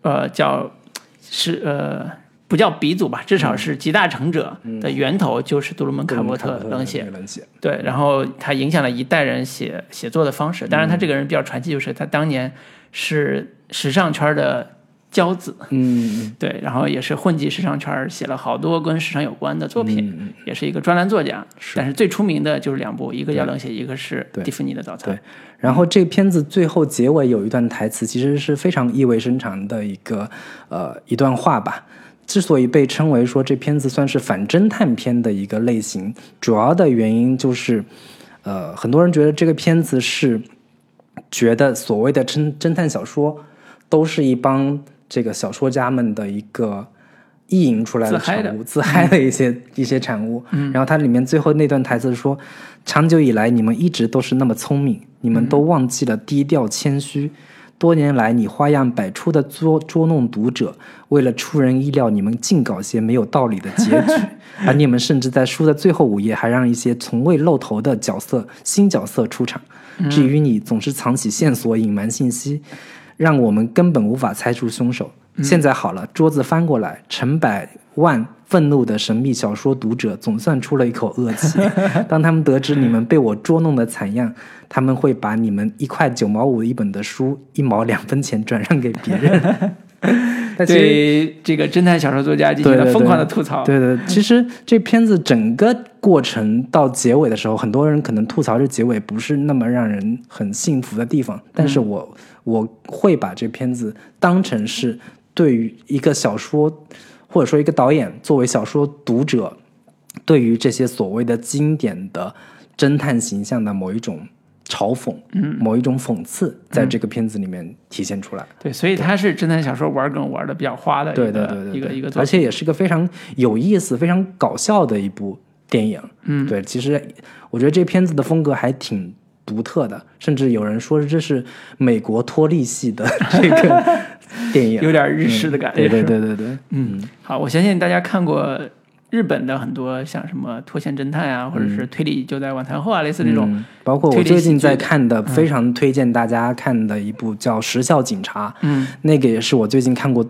呃叫是呃不叫鼻祖吧，至少是集大成者的源头就是杜鲁门·卡伯特冷血。冷血，对，然后他影响了一代人写写作的方式。当然，他这个人比较传奇，就是他当年是时尚圈的骄子，嗯对，然后也是混迹时尚圈，写了好多跟时尚有关的作品，嗯也是一个专栏作家。是但是最出名的就是两部，一个叫《冷血》，一个是《蒂芙尼的早餐对》。然后这个片子最后结尾有一段台词，其实是非常意味深长的一个呃一段话吧。之所以被称为说这片子算是反侦探片的一个类型，主要的原因就是，呃，很多人觉得这个片子是觉得所谓的侦侦探小说都是一帮这个小说家们的一个意淫出来的产物，自嗨的一些、一些产物。然后它里面最后那段台词说：“长久以来，你们一直都是那么聪明，你们都忘记了低调谦虚。多年来，你花样百出的捉捉弄读者，为了出人意料，你们尽搞些没有道理的结局，而你们甚至在书的最后五页还让一些从未露头的角色新角色出场。至于你，总是藏起线索，隐瞒信息，让我们根本无法猜出凶手。现在好了，桌子翻过来，成百万愤怒的神秘小说读者总算出了一口恶气。当他们得知你们被我捉弄的惨样，他们会把你们一块九毛五一本的书一毛两分钱转让给别人。对这个侦探小说作家进行了疯狂的吐槽。对对，其实这片子整个过程到结尾的时候，很多人可能吐槽这结尾不是那么让人很幸福的地方，但是我、我会把这片子当成是对于一个小说或者说一个导演作为小说读者，对于这些所谓的经典的侦探形象的某一种嘲讽，嗯，某一种讽刺，在这个片子里面体现出来。对，所以他是侦探小说玩梗玩的比较花的一个对对对对，一个一个。而且也是个非常有意思、非常搞笑的一部电影。嗯，对，其实我觉得这片子的风格还挺独特的，甚至有人说这是美国脱力系的 这个 电影，有点日式的感觉。对对对对对，嗯，好，我相信大家看过日本的很多像什么脱线侦探啊，或者是推理就在晚餐后啊，类似这种。嗯包括我最近在看的，非常推荐大家看的一部叫《时效警察》，嗯。那个也是我最近看过，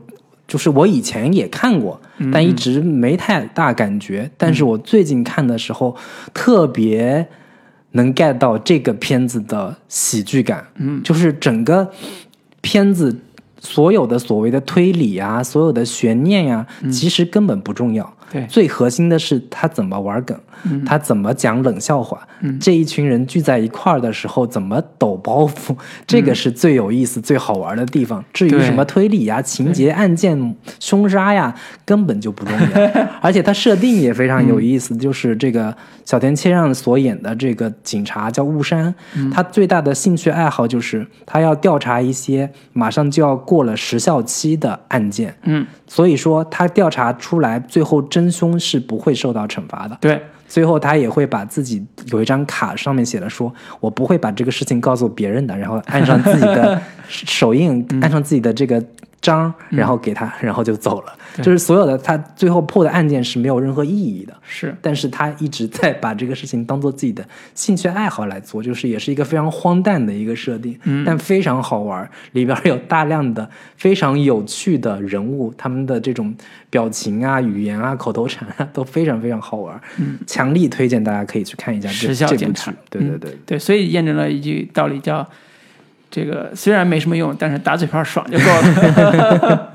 就是我以前也看过，嗯但一直没太大感觉。但是我最近看的时候，特别能 get 到这个片子的喜剧感。嗯，就是整个片子所有的所谓的推理啊，所有的悬念呀、其实根本不重要。嗯对。最核心的是他怎么玩梗，嗯。他怎么讲冷笑话，这一群人聚在一块儿的时候怎么抖包袱，这个是最有意思、最好玩的地方。至于什么推理呀、情节、案件、凶杀呀，根本就不重要。而且他设定也非常有意思，就是这个小田切让所演的这个警察叫雾山，他最大的兴趣爱好就是他要调查一些马上就要过了时效期的案件。嗯，所以说他调查出来，最后真凶是不会受到惩罚的。对，最后他也会把自己有一张卡，上面写了说：“我不会把这个事情告诉别人的。”然后按上自己的 手印，按上自己的这个章，然后给他，然后就走了。就是所有的他最后破的案件是没有任何意义的。是，但是他一直在把这个事情当做自己的兴趣爱好来做，就是也是一个非常荒诞的一个设定，嗯但非常好玩。里边有大量的非常有趣的人物，他们的这种表情啊、语言啊、口头禅啊，都非常非常好玩。嗯，强力推荐大家可以去看一下这时效这部剧。对对对，对，所以验证了一句道理，叫这个虽然没什么用，但是打嘴炮爽就够了。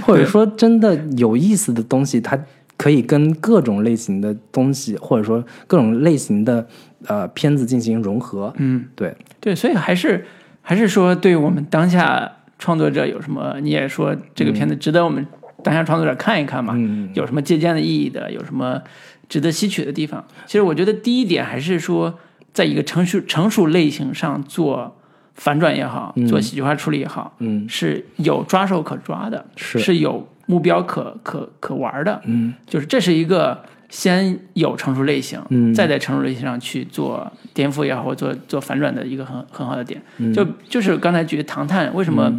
或者说真的有意思的东西，它可以跟各种类型的东西，或者说各种类型的呃片子进行融合。嗯，对，对，所以还是还是说，对我们当下创作者有什么？你也说这个片子值得我们当下创作者看一看嘛？嗯有什么借鉴的意义的？有什么值得吸取的地方？其实我觉得第一点还是说，在一个成熟成熟类型上做反转也好，做喜剧化处理也好，嗯。是有抓手可抓的，是。有目标可可可玩的。嗯。就是这是一个先有成熟类型，嗯。再在成熟类型上去做颠覆也好，或做做反转的一个很很好的点。嗯。就就是刚才举的《唐探》，为什么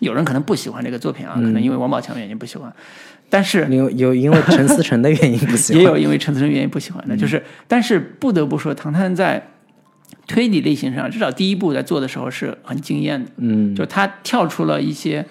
有人可能不喜欢这个作品啊？嗯。可能因为王宝强原因不喜欢，但是有有因为陈思诚的原因不喜欢，也有因为陈思诚原因不喜欢的，就是但是不得不说，《唐探》在推理类型上，至少第一部在做的时候是很惊艳的。嗯。就他跳出了一些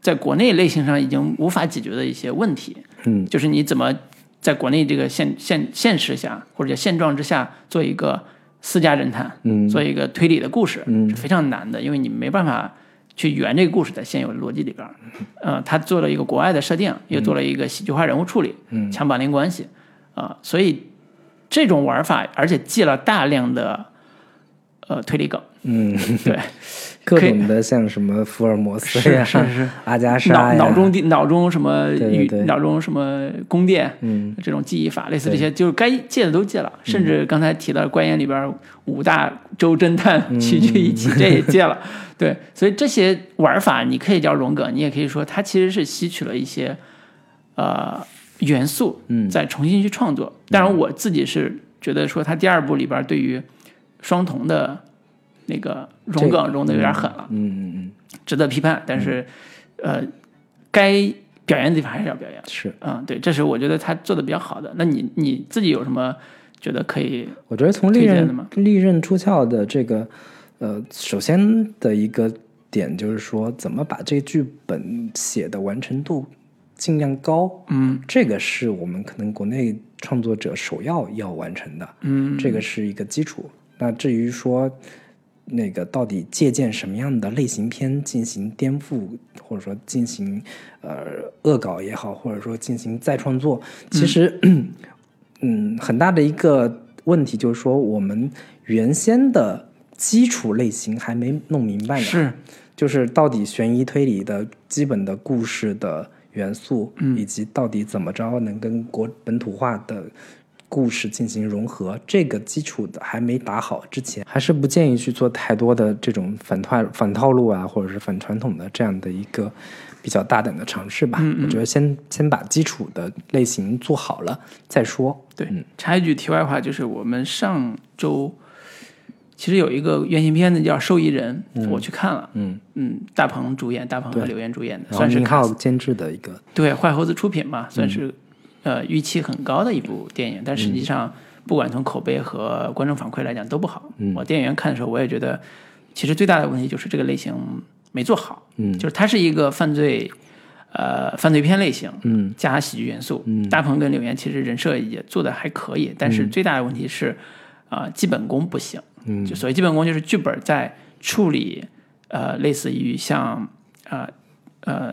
在国内类型上已经无法解决的一些问题，嗯。就是你怎么在国内这个现现现实下或者叫现状之下做一个私家侦探，嗯。做一个推理的故事，嗯。是非常难的，因为你没办法去圆这个故事在现有的逻辑里边儿。呃，他做了一个国外的设定，又做了一个喜剧化人物处理，嗯。强绑定关系。啊、所以这种玩法，而且借了大量的呃推理梗，嗯，对。各种的像什么福尔摩斯是呀、是是 阿加莎脑，脑中地脑中什么语对对对。脑中什么宫殿，嗯。这种记忆法，类似这些，就是该借的都借了，甚至刚才提到的怪言里边五大洲侦探嗯齐聚一起，这也借了。对，所以这些玩法你可以叫融梗，你也可以说它其实是吸取了一些呃元素，嗯。再重新去创作。当然，我自己是觉得说，它第二部里边对于双瞳的那个融梗融的有点狠了。嗯嗯嗯值得批判，但是，呃，该表演的地方还是要表演。嗯，是。嗯，对，这是我觉得他做的比较好的。那你你自己有什么觉得可以？我觉得从利刃利刃出鞘的这个，呃，首先的一个点就是说，怎么把这个剧本写的完成度尽量高，嗯这个是我们可能国内创作者首要要完成的，嗯，这个是一个基础。那至于说那个到底借鉴什么样的类型片进行颠覆，或者说进行呃恶搞也好，或者说进行再创作，其实嗯很大的一个问题就是说，我们原先的基础类型还没弄明白呢。是。就是到底悬疑推理的基本的故事的元素，嗯。以及到底怎么着能跟国本土化的故事进行融合，这个基础的还没打好之前，还是不建议去做太多的这种反套反套路啊，或者是反传统的这样的一个比较大胆的尝试吧。我觉得先先把基础的类型做好了再说。对，插一句题外话，就是我们上周其实有一个原型片子叫《受益人》，我去看了。嗯嗯，大鹏主演，大鹏和刘岩主演的，算是宁浩监制的一个，对坏猴子出品嘛，算是、呃预期很高的一部电影，但实际上不管从口碑和观众反馈来讲都不好。我电影院看的时候，我也觉得其实最大的问题就是这个类型没做好，嗯。就是它是一个犯罪呃犯罪片类型，嗯。加喜剧元素。嗯。大鹏跟柳岩其实人设也做的还可以，但是最大的问题是啊、基本功不行。嗯。就所谓基本功，就是剧本在处理呃类似于像呃呃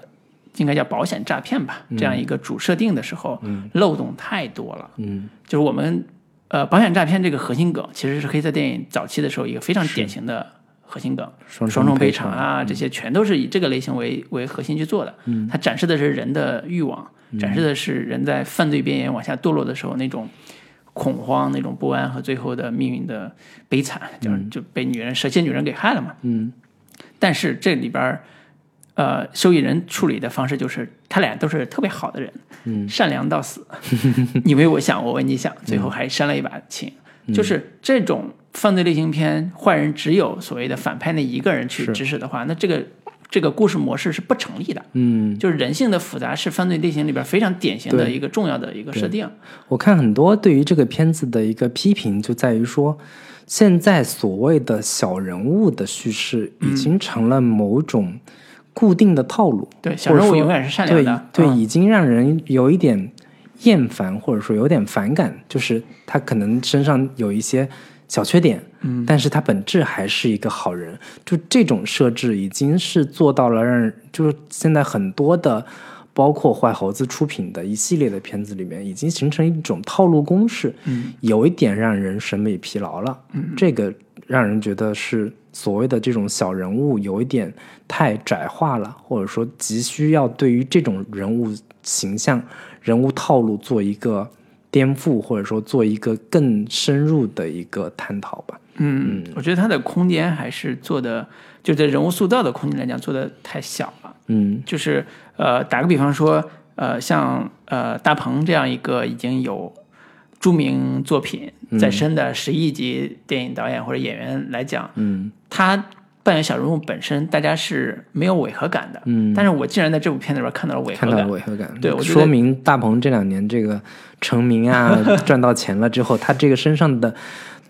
应该叫保险诈骗吧这样一个主设定的时候，漏洞太多了。嗯。就是我们呃保险诈骗这个核心梗，其实是黑色电影早期的时候一个非常典型的核心梗，双双重赔赔偿啊，这些全都是以这个类型为为核心去做的。嗯，它展示的是人的欲望，展示的是人在犯罪边缘往下堕落的时候那种恐慌、那种不安和最后的命运的悲惨，就是就被女人蛇蝎女人给害了嘛。嗯。但是这里边儿，呃，受益人处理的方式就是他俩都是特别好的人，嗯，善良到死，你为我想，我为你想，最后还煽了一把情。就是这种犯罪类型片，坏人只有所谓的反派那一个人去是指使的话，那这个这个故事模式是不成立的。嗯，就是人性的复杂是犯罪类型里边非常典型的一个重要的一个设定。我看很多对于这个片子的一个批评，就在于说，现在所谓的小人物的叙事已经成了某种固定的套路，对，小人物永远是善良的。对对，嗯已经让人有一点厌烦，或者说有点反感，就是他可能身上有一些小缺点，嗯，但是他本质还是一个好人。就这种设置已经是做到了让人，就是现在很多的。包括坏猴子出品的一系列的片子里面，已经形成一种套路公式，嗯，有一点让人审美疲劳了，嗯，这个让人觉得是所谓的这种小人物有一点太窄化了，或者说急需要对于这种人物形象、人物套路做一个颠覆，或者说做一个更深入的一个探讨吧。嗯，我觉得他的空间还是做的，就在人物塑造的空间来讲，做的太小了。嗯就是呃，打个比方说，呃，像呃大鹏这样一个已经有著名作品在身的十亿级电影导演或者演员来讲，嗯他扮演小人物本身，大家是没有违和感的。嗯，但是我竟然在这部片子里边看到了违和看到了感。违和感，对我说明大鹏这两年这个成名啊，赚到钱了之后，他这个身上的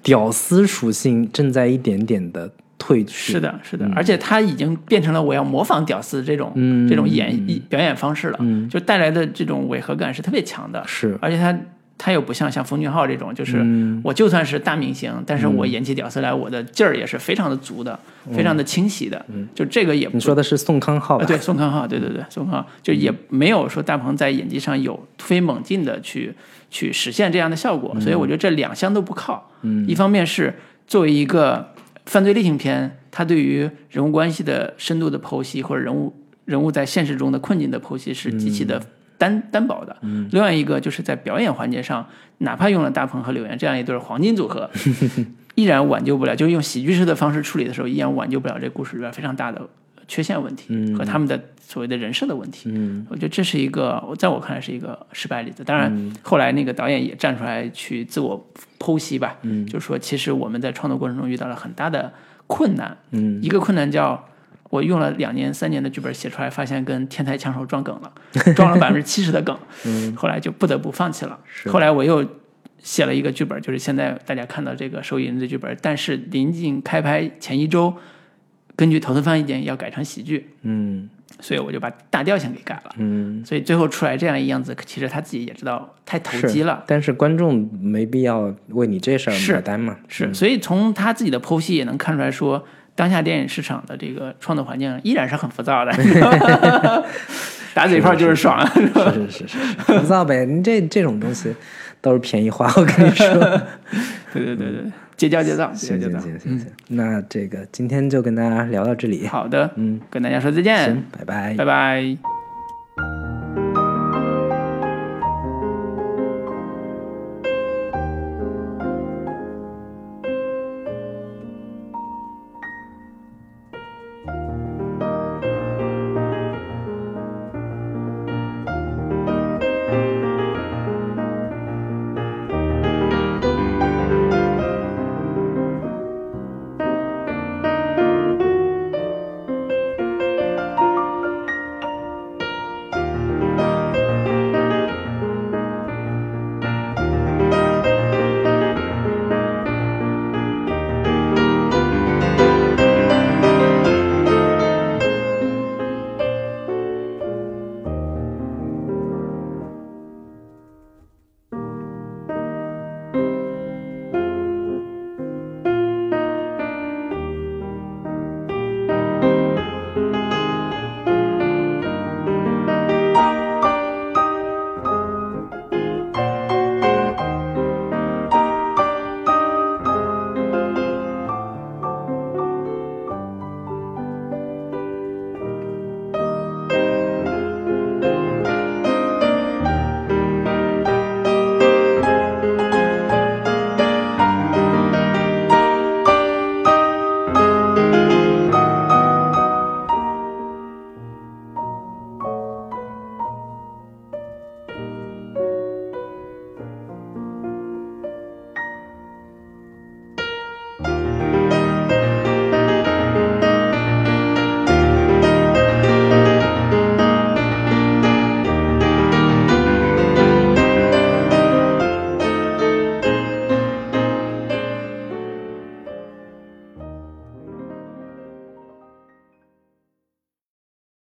屌丝属性正在一点点的褪去。是的，是的，而且他已经变成了我要模仿屌丝这种、嗯这种演表演方式了，嗯就带来的这种违和感是特别强的。是，而且他他又不像像冯俊浩这种，就是嗯。我就算是大明星，但是我演起屌丝来，我的劲儿也是非常的足的，非常的清晰的。就这个也不说的是宋康昊？啊，对，宋康昊，对对对，宋康昊。就也没有说大鹏在演技上有突飞猛进的去去实现这样的效果，所以我觉得这两项都不靠。嗯，一方面是作为一个犯罪类型片，它对于人物关系的深度的剖析，或者人物人物在现实中的困境的剖析是极其的单、单薄的。嗯。另外一个就是在表演环节上，哪怕用了大鹏和柳岩这样一对黄金组合，依然挽救不了，就是用喜剧式的方式处理的时候，依然挽救不了这故事里边非常大的缺陷问题、嗯。和他们的所谓的人设的问题。嗯。我觉得这是一个，在我看来是一个失败例子。当然，后来那个导演也站出来去自我剖析吧，嗯。就说其实我们在创作过程中遇到了很大的困难，嗯。一个困难叫我用了两年、三年的剧本写出来，发现跟天才枪手撞梗了，撞了百分之七十的梗，后来就不得不放弃了。后来我又写了一个剧本，就是现在大家看到这个《受益人》的剧本，但是临近开拍前一周，根据投资方意见要改成喜剧，嗯所以我就把大调性给改了。嗯，所以最后出来这样一样子，其实他自己也知道太投机了。但是观众没必要为你这事儿买单嘛。是，所以从他自己的剖析也能看出来说，当下电影市场的这个创作环境依然是很浮躁的。打嘴炮就是爽，是是是是是，浮躁呗。你这这种东西都是便宜花，我跟你说。对对对对，结交结造，结行行。行行行，那这个今天就跟大家聊到这里。好的，嗯，跟大家说再见行，，拜拜拜。拜。